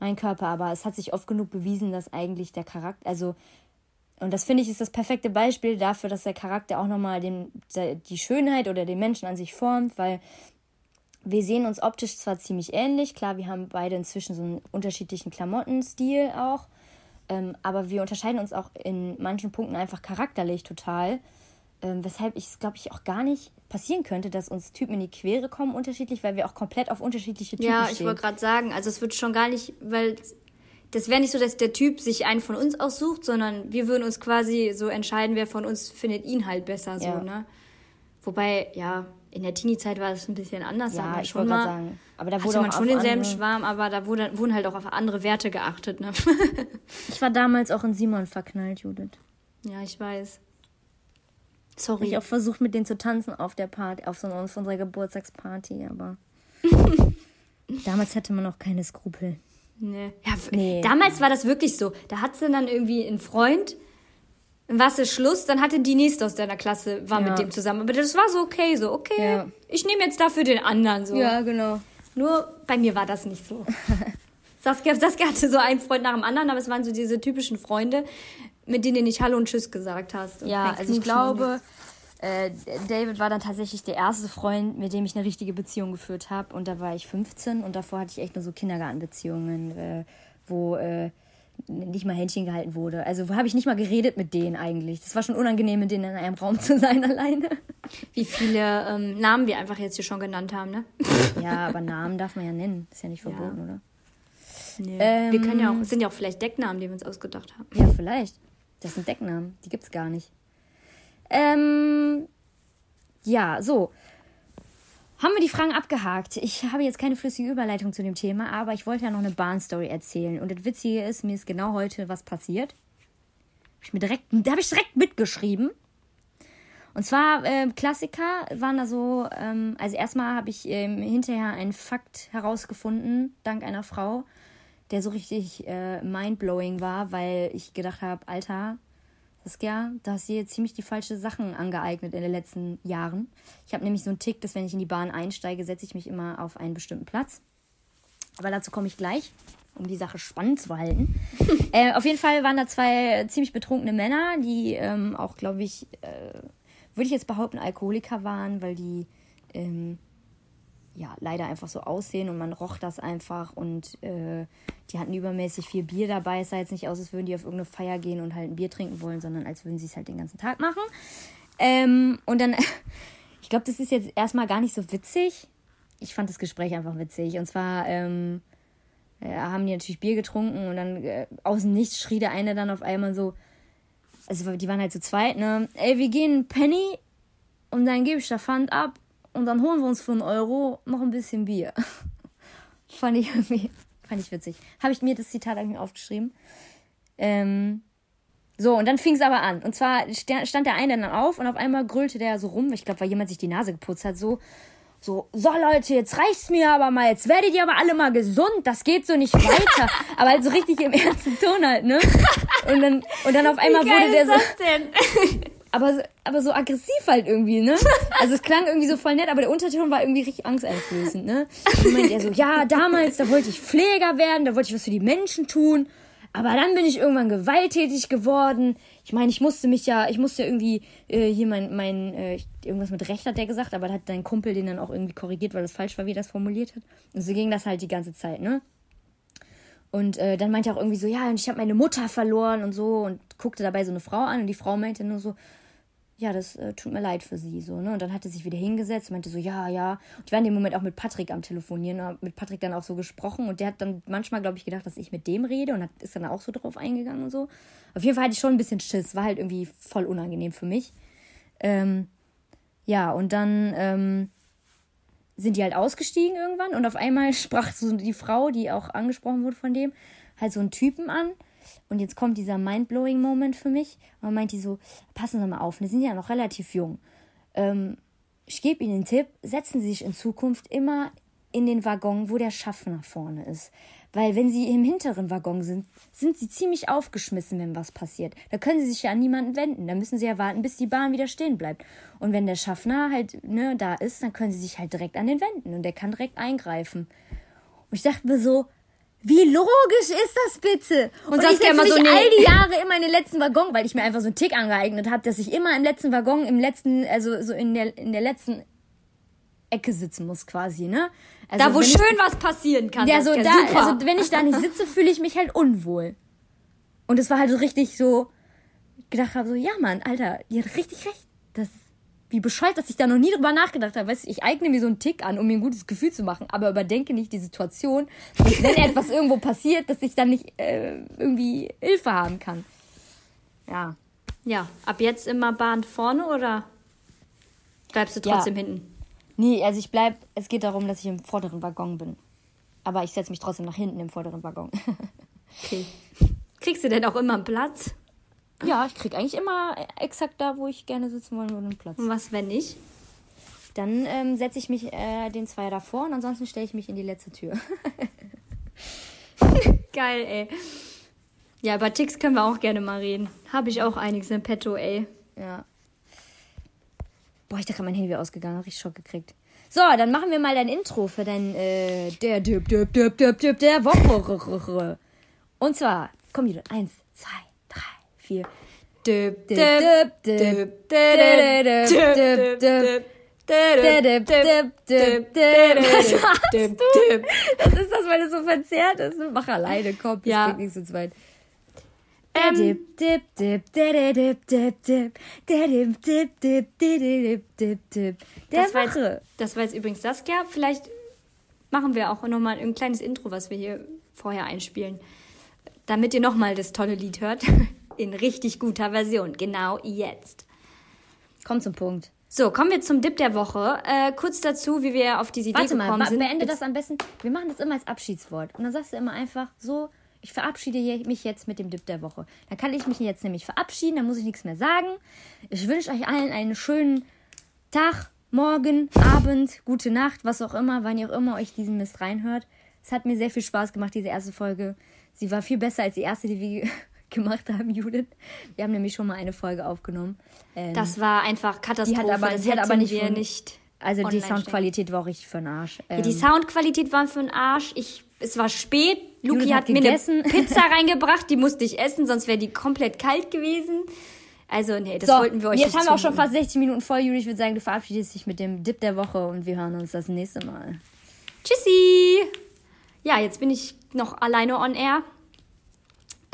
mein Körper. Aber es hat sich oft genug bewiesen, dass eigentlich der Charakter, also und das finde ich ist das perfekte Beispiel dafür, dass der Charakter auch nochmal den, die Schönheit oder den Menschen an sich formt, weil wir sehen uns optisch zwar ziemlich ähnlich, klar, wir haben beide inzwischen so einen unterschiedlichen Klamottenstil auch, ähm, aber wir unterscheiden uns auch in manchen Punkten einfach charakterlich total, ähm, weshalb ich es, glaube ich, auch gar nicht passieren könnte, dass uns Typen in die Quere kommen unterschiedlich, weil wir auch komplett auf unterschiedliche Typen ja, stehen. Ja, ich wollte gerade sagen, also es wird schon gar nicht, weil das wäre nicht so, dass der Typ sich einen von uns aussucht, sondern wir würden uns quasi so entscheiden, wer von uns findet ihn halt besser, so, ja. ne? Wobei, ja, in der Teenie-Zeit war es ein bisschen anders. Ja, ich wollte mal sagen. Aber da wurde man schon denselben Schwarm, aber da wurde, wurden halt auch auf andere Werte geachtet, ne? ich war damals auch in Simon verknallt, Judith. Ja, ich weiß. Sorry. Ich auch versucht, mit denen zu tanzen auf der Party, auf so auf unserer Geburtstagsparty, aber [LAUGHS] damals hatte man noch keine Skrupel. Nee. Ja, nee. Damals war das wirklich so. Da hat sie dann irgendwie einen Freund, dann war es Schluss, dann hatte die nächste aus deiner Klasse, war ja. mit dem zusammen. Aber das war so okay, so, okay, ja. ich nehme jetzt dafür den anderen so. Ja, genau. Nur bei mir war das nicht so. [LAUGHS] Saskia, Saskia hatte so einen Freund nach dem anderen, aber es waren so diese typischen Freunde, mit denen nicht Hallo und Tschüss gesagt hast. Ja, also ich glaube, äh, David war dann tatsächlich der erste Freund, mit dem ich eine richtige Beziehung geführt habe. Und da war ich 15 und davor hatte ich echt nur so Kindergartenbeziehungen, äh, wo äh, nicht mal Händchen gehalten wurde. Also habe ich nicht mal geredet mit denen eigentlich. Das war schon unangenehm, mit denen in einem Raum zu sein [LAUGHS] alleine. Wie viele ähm, Namen wir einfach jetzt hier schon genannt haben, ne? ja, aber Namen darf man ja nennen. Ist ja nicht verboten, ja. oder? Nee. Ähm, wir können ja auch, sind ja auch vielleicht Decknamen, die wir uns ausgedacht haben. Ja, vielleicht. Das sind Decknamen. Die gibt's gar nicht. Ähm, ja, so. Haben wir die Fragen abgehakt? Ich habe jetzt keine flüssige Überleitung zu dem Thema, aber ich wollte ja noch eine Bahnstory erzählen. Und das Witzige ist, mir ist genau heute was passiert. Hab ich mir direkt, da habe ich direkt mitgeschrieben. Und zwar äh, Klassiker waren da so, ähm, also erstmal habe ich ähm, hinterher einen Fakt herausgefunden, dank einer Frau, der so richtig äh, mindblowing war, weil ich gedacht habe, Alter, Saskia, da hast du dir ziemlich die falschen Sachen angeeignet in den letzten Jahren. Ich habe nämlich so einen Tick, dass wenn ich in die Bahn einsteige, setze ich mich immer auf einen bestimmten Platz. Aber dazu komme ich gleich, um die Sache spannend zu halten. [LAUGHS] äh, auf jeden Fall waren da zwei ziemlich betrunkene Männer, die ähm, auch, glaube ich, äh, würde ich jetzt behaupten, Alkoholiker waren, weil die ähm, ja, leider einfach so aussehen und man roch das einfach und äh, die hatten übermäßig viel Bier dabei. Es sah jetzt nicht aus, als würden die auf irgendeine Feier gehen und halt ein Bier trinken wollen, sondern als würden sie es halt den ganzen Tag machen. Ähm, und dann, [LAUGHS] ich glaube, das ist jetzt erstmal gar nicht so witzig. Ich fand das Gespräch einfach witzig. Und zwar ähm, äh, haben die natürlich Bier getrunken und dann äh, aus dem Nichts schrie der eine dann auf einmal so, also die waren halt zu zweit, ne? Ey, wir gehen Penny und dann gebe ich da Pfand ab und dann holen wir uns für einen Euro noch ein bisschen Bier. [LAUGHS] fand ich irgendwie, fand ich witzig. Habe ich mir das Zitat irgendwie aufgeschrieben. Ähm, so, und dann fing es aber an. Und zwar stand der eine dann auf und auf einmal grüllte der so rum. Ich glaube, weil jemand sich die Nase geputzt hat, so. So, so Leute, jetzt reicht's mir aber mal, jetzt werdet ihr aber alle mal gesund, das geht so nicht weiter. [LAUGHS] aber halt so richtig im ernsten Ton halt, ne? Und dann, und dann auf einmal wurde der so. [LAUGHS] aber, aber so aggressiv halt irgendwie, ne? [LAUGHS] Also es klang irgendwie so voll nett, aber der Unterton war irgendwie richtig angsteinflößend, ne? Und meint er so, ja, damals, da wollte ich Pfleger werden, da wollte ich was für die Menschen tun, aber dann bin ich irgendwann gewalttätig geworden. Ich meine, ich musste mich ja, ich musste irgendwie äh, hier mein, mein äh, irgendwas mit Recht hat der gesagt, aber da hat dein Kumpel den dann auch irgendwie korrigiert, weil das falsch war, wie er das formuliert hat. Und so ging das halt die ganze Zeit, ne? Und äh, dann meinte er auch irgendwie so, ja, und ich habe meine Mutter verloren und so und guckte dabei so eine Frau an und die Frau meinte nur so, ja, das äh, tut mir leid für sie, so, ne? Und dann hat er sich wieder hingesetzt meinte so, ja, ja. Und ich war in dem Moment auch mit Patrick am Telefonieren hab mit Patrick dann auch so gesprochen und der hat dann manchmal, glaube ich, gedacht, dass ich mit dem rede und hat, ist dann auch so drauf eingegangen und so. Auf jeden Fall hatte ich schon ein bisschen Schiss, war halt irgendwie voll unangenehm für mich. Ähm, ja, und dann ähm, sind die halt ausgestiegen irgendwann und auf einmal [LAUGHS] sprach so die Frau, die auch angesprochen wurde von dem, halt so einen Typen an. Und jetzt kommt dieser mindblowing Moment für mich. Und man meint die so, passen Sie mal auf, die sind ja noch relativ jung. Ähm, ich gebe Ihnen einen Tipp, setzen Sie sich in Zukunft immer in den Waggon, wo der Schaffner vorne ist. Weil wenn sie im hinteren Waggon sind, sind sie ziemlich aufgeschmissen, wenn was passiert. Da können sie sich ja an niemanden wenden. Da müssen sie ja warten, bis die Bahn wieder stehen bleibt. Und wenn der Schaffner halt ne, da ist, dann können sie sich halt direkt an den wenden und der kann direkt eingreifen. Und ich dachte mir so, wie logisch ist das bitte? Und, und ich setze mich so all die Jahre immer in den letzten Waggon, weil ich mir einfach so einen Tick angeeignet habe, dass ich immer im letzten Waggon, im letzten, also so in der, in der letzten Ecke sitzen muss quasi, ne? Also da, wo schön ich, was passieren kann. Ja, so da, super. also wenn ich da nicht sitze, [LAUGHS] fühle ich mich halt unwohl. Und es war halt so richtig so, gedacht habe, so, ja Mann, Alter, die hat richtig recht. Wie bescheuert, dass ich da noch nie drüber nachgedacht habe. Weißt du, ich eigne mir so einen Tick an, um mir ein gutes Gefühl zu machen, aber überdenke nicht die Situation, dass wenn etwas irgendwo passiert, dass ich dann nicht äh, irgendwie Hilfe haben kann. Ja. Ja, ab jetzt immer Bahn vorne oder bleibst du trotzdem ja. hinten? Nee, also ich bleib, es geht darum, dass ich im vorderen Waggon bin. Aber ich setze mich trotzdem nach hinten im vorderen Waggon. [LAUGHS] okay. Kriegst du denn auch immer einen Platz? Ja, ich krieg eigentlich immer exakt da, wo ich gerne sitzen wollen würde, einen Platz. Und was, wenn nicht? Dann ähm, setze ich mich äh, den Zweier davor und ansonsten stelle ich mich in die letzte Tür. [LAUGHS] Geil, ey. Ja, über Ticks können wir auch gerne mal reden. Habe ich auch einiges im Petto, ey. Ja. Boah, ich dachte, mein Handy wäre ausgegangen. Hab ich Schock gekriegt. So, dann machen wir mal dein Intro für dein, äh, der Dip, Dip, Dip, Dip, Dip, der Woche. Und zwar, komm wieder. Eins, zwei, vier. Das ist das, weil das so verzerrt ist. Mach alleine, komm, ich ja. nicht so weit. Ähm. Das, war jetzt, das war jetzt übrigens das, Saskia. Vielleicht machen wir auch nochmal ein kleines Intro, was wir hier vorher einspielen, damit ihr nochmal das tolle Lied hört. In richtig guter Version. Genau jetzt. Komm zum Punkt. So, kommen wir zum Dip der Woche. Äh, kurz dazu, wie wir auf diese Idee Warte gekommen mal, sind. Beende das am besten. Wir machen das immer als Abschiedswort. Und dann sagst du immer einfach so, ich verabschiede mich jetzt mit dem Dip der Woche. Dann kann ich mich jetzt nämlich verabschieden, dann muss ich nichts mehr sagen. Ich wünsche euch allen einen schönen Tag, Morgen, Abend, gute Nacht, was auch immer, wann ihr auch immer euch diesen Mist reinhört. Es hat mir sehr viel Spaß gemacht, diese erste Folge. Sie war viel besser als die erste, die wir gemacht haben, Judith. Wir haben nämlich schon mal eine Folge aufgenommen. Ähm, das war einfach Katastrophe. Die hat aber, das die hat aber nicht, von, nicht also die Soundqualität war auch richtig für den Arsch. Ähm, ja, die ähm, Soundqualität war für den Arsch. Ich, es war spät. Luki hat, hat mir eine [LAUGHS] Pizza reingebracht, die musste ich essen, sonst wäre die komplett kalt gewesen. Also, nee, das so, wollten wir euch jetzt nicht haben wir auch schon fast 60 Minuten voll, Juli. Ich würde sagen, du verabschiedest dich mit dem Dip der Woche und wir hören uns das nächste Mal. Tschüssi! Ja, jetzt bin ich noch alleine on air.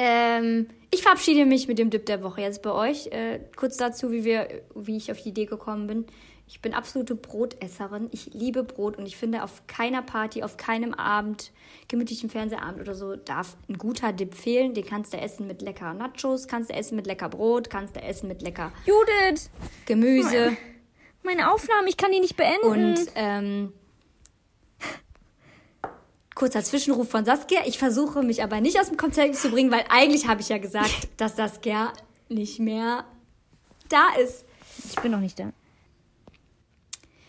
Ähm, ich verabschiede mich mit dem Dip der Woche jetzt bei euch. Äh, kurz dazu, wie, wir, wie ich auf die Idee gekommen bin. Ich bin absolute Brotesserin. Ich liebe Brot und ich finde, auf keiner Party, auf keinem Abend, gemütlichen Fernsehabend oder so, darf ein guter Dip fehlen. Den kannst du essen mit lecker Nachos, kannst du essen mit lecker Brot, kannst du essen mit lecker Judith! Gemüse. Meine Aufnahme, ich kann die nicht beenden. Und ähm, kurzer Zwischenruf von Saskia. Ich versuche mich aber nicht aus dem Konzept zu bringen, weil eigentlich habe ich ja gesagt, [LAUGHS] dass Saskia nicht mehr da ist. Ich bin noch nicht da.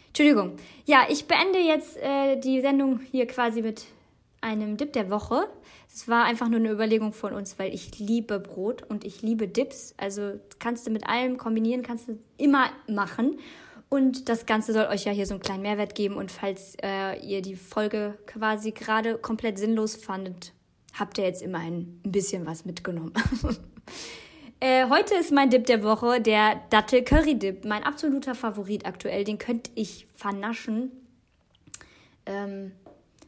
Entschuldigung. Ja, ich beende jetzt äh, die Sendung hier quasi mit einem Dip der Woche. Es war einfach nur eine Überlegung von uns, weil ich liebe Brot und ich liebe Dips. Also kannst du mit allem kombinieren, kannst du immer machen. Und das Ganze soll euch ja hier so einen kleinen Mehrwert geben. Und falls äh, ihr die Folge quasi gerade komplett sinnlos fandet, habt ihr jetzt immerhin ein bisschen was mitgenommen. [LAUGHS] Äh, heute ist mein Dip der Woche der Dattel Curry Dip. Mein absoluter Favorit aktuell. Den könnte ich vernaschen. Ähm,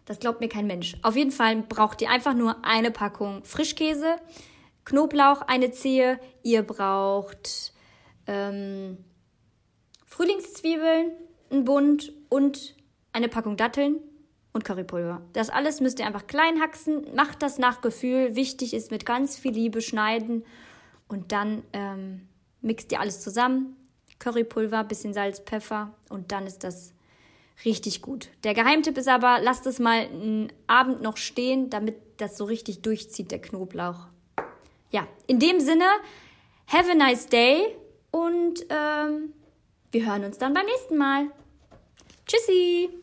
das glaubt mir kein Mensch. Auf jeden Fall braucht ihr einfach nur eine Packung Frischkäse, Knoblauch, eine Zehe. Ihr braucht ähm, Frühlingszwiebeln, ein Bund und eine Packung Datteln und Currypulver. Das alles müsst ihr einfach klein haxen. Macht das nach Gefühl. Wichtig ist mit ganz viel Liebe schneiden und dann ähm, mixt ihr alles zusammen. Currypulver, bisschen Salz, Pfeffer und dann ist das richtig gut. Der Geheimtipp ist aber, lasst es mal einen Abend noch stehen, damit das so richtig durchzieht, der Knoblauch. Ja, in dem Sinne, have a nice day und ähm, wir hören uns dann beim nächsten Mal. Tschüssi!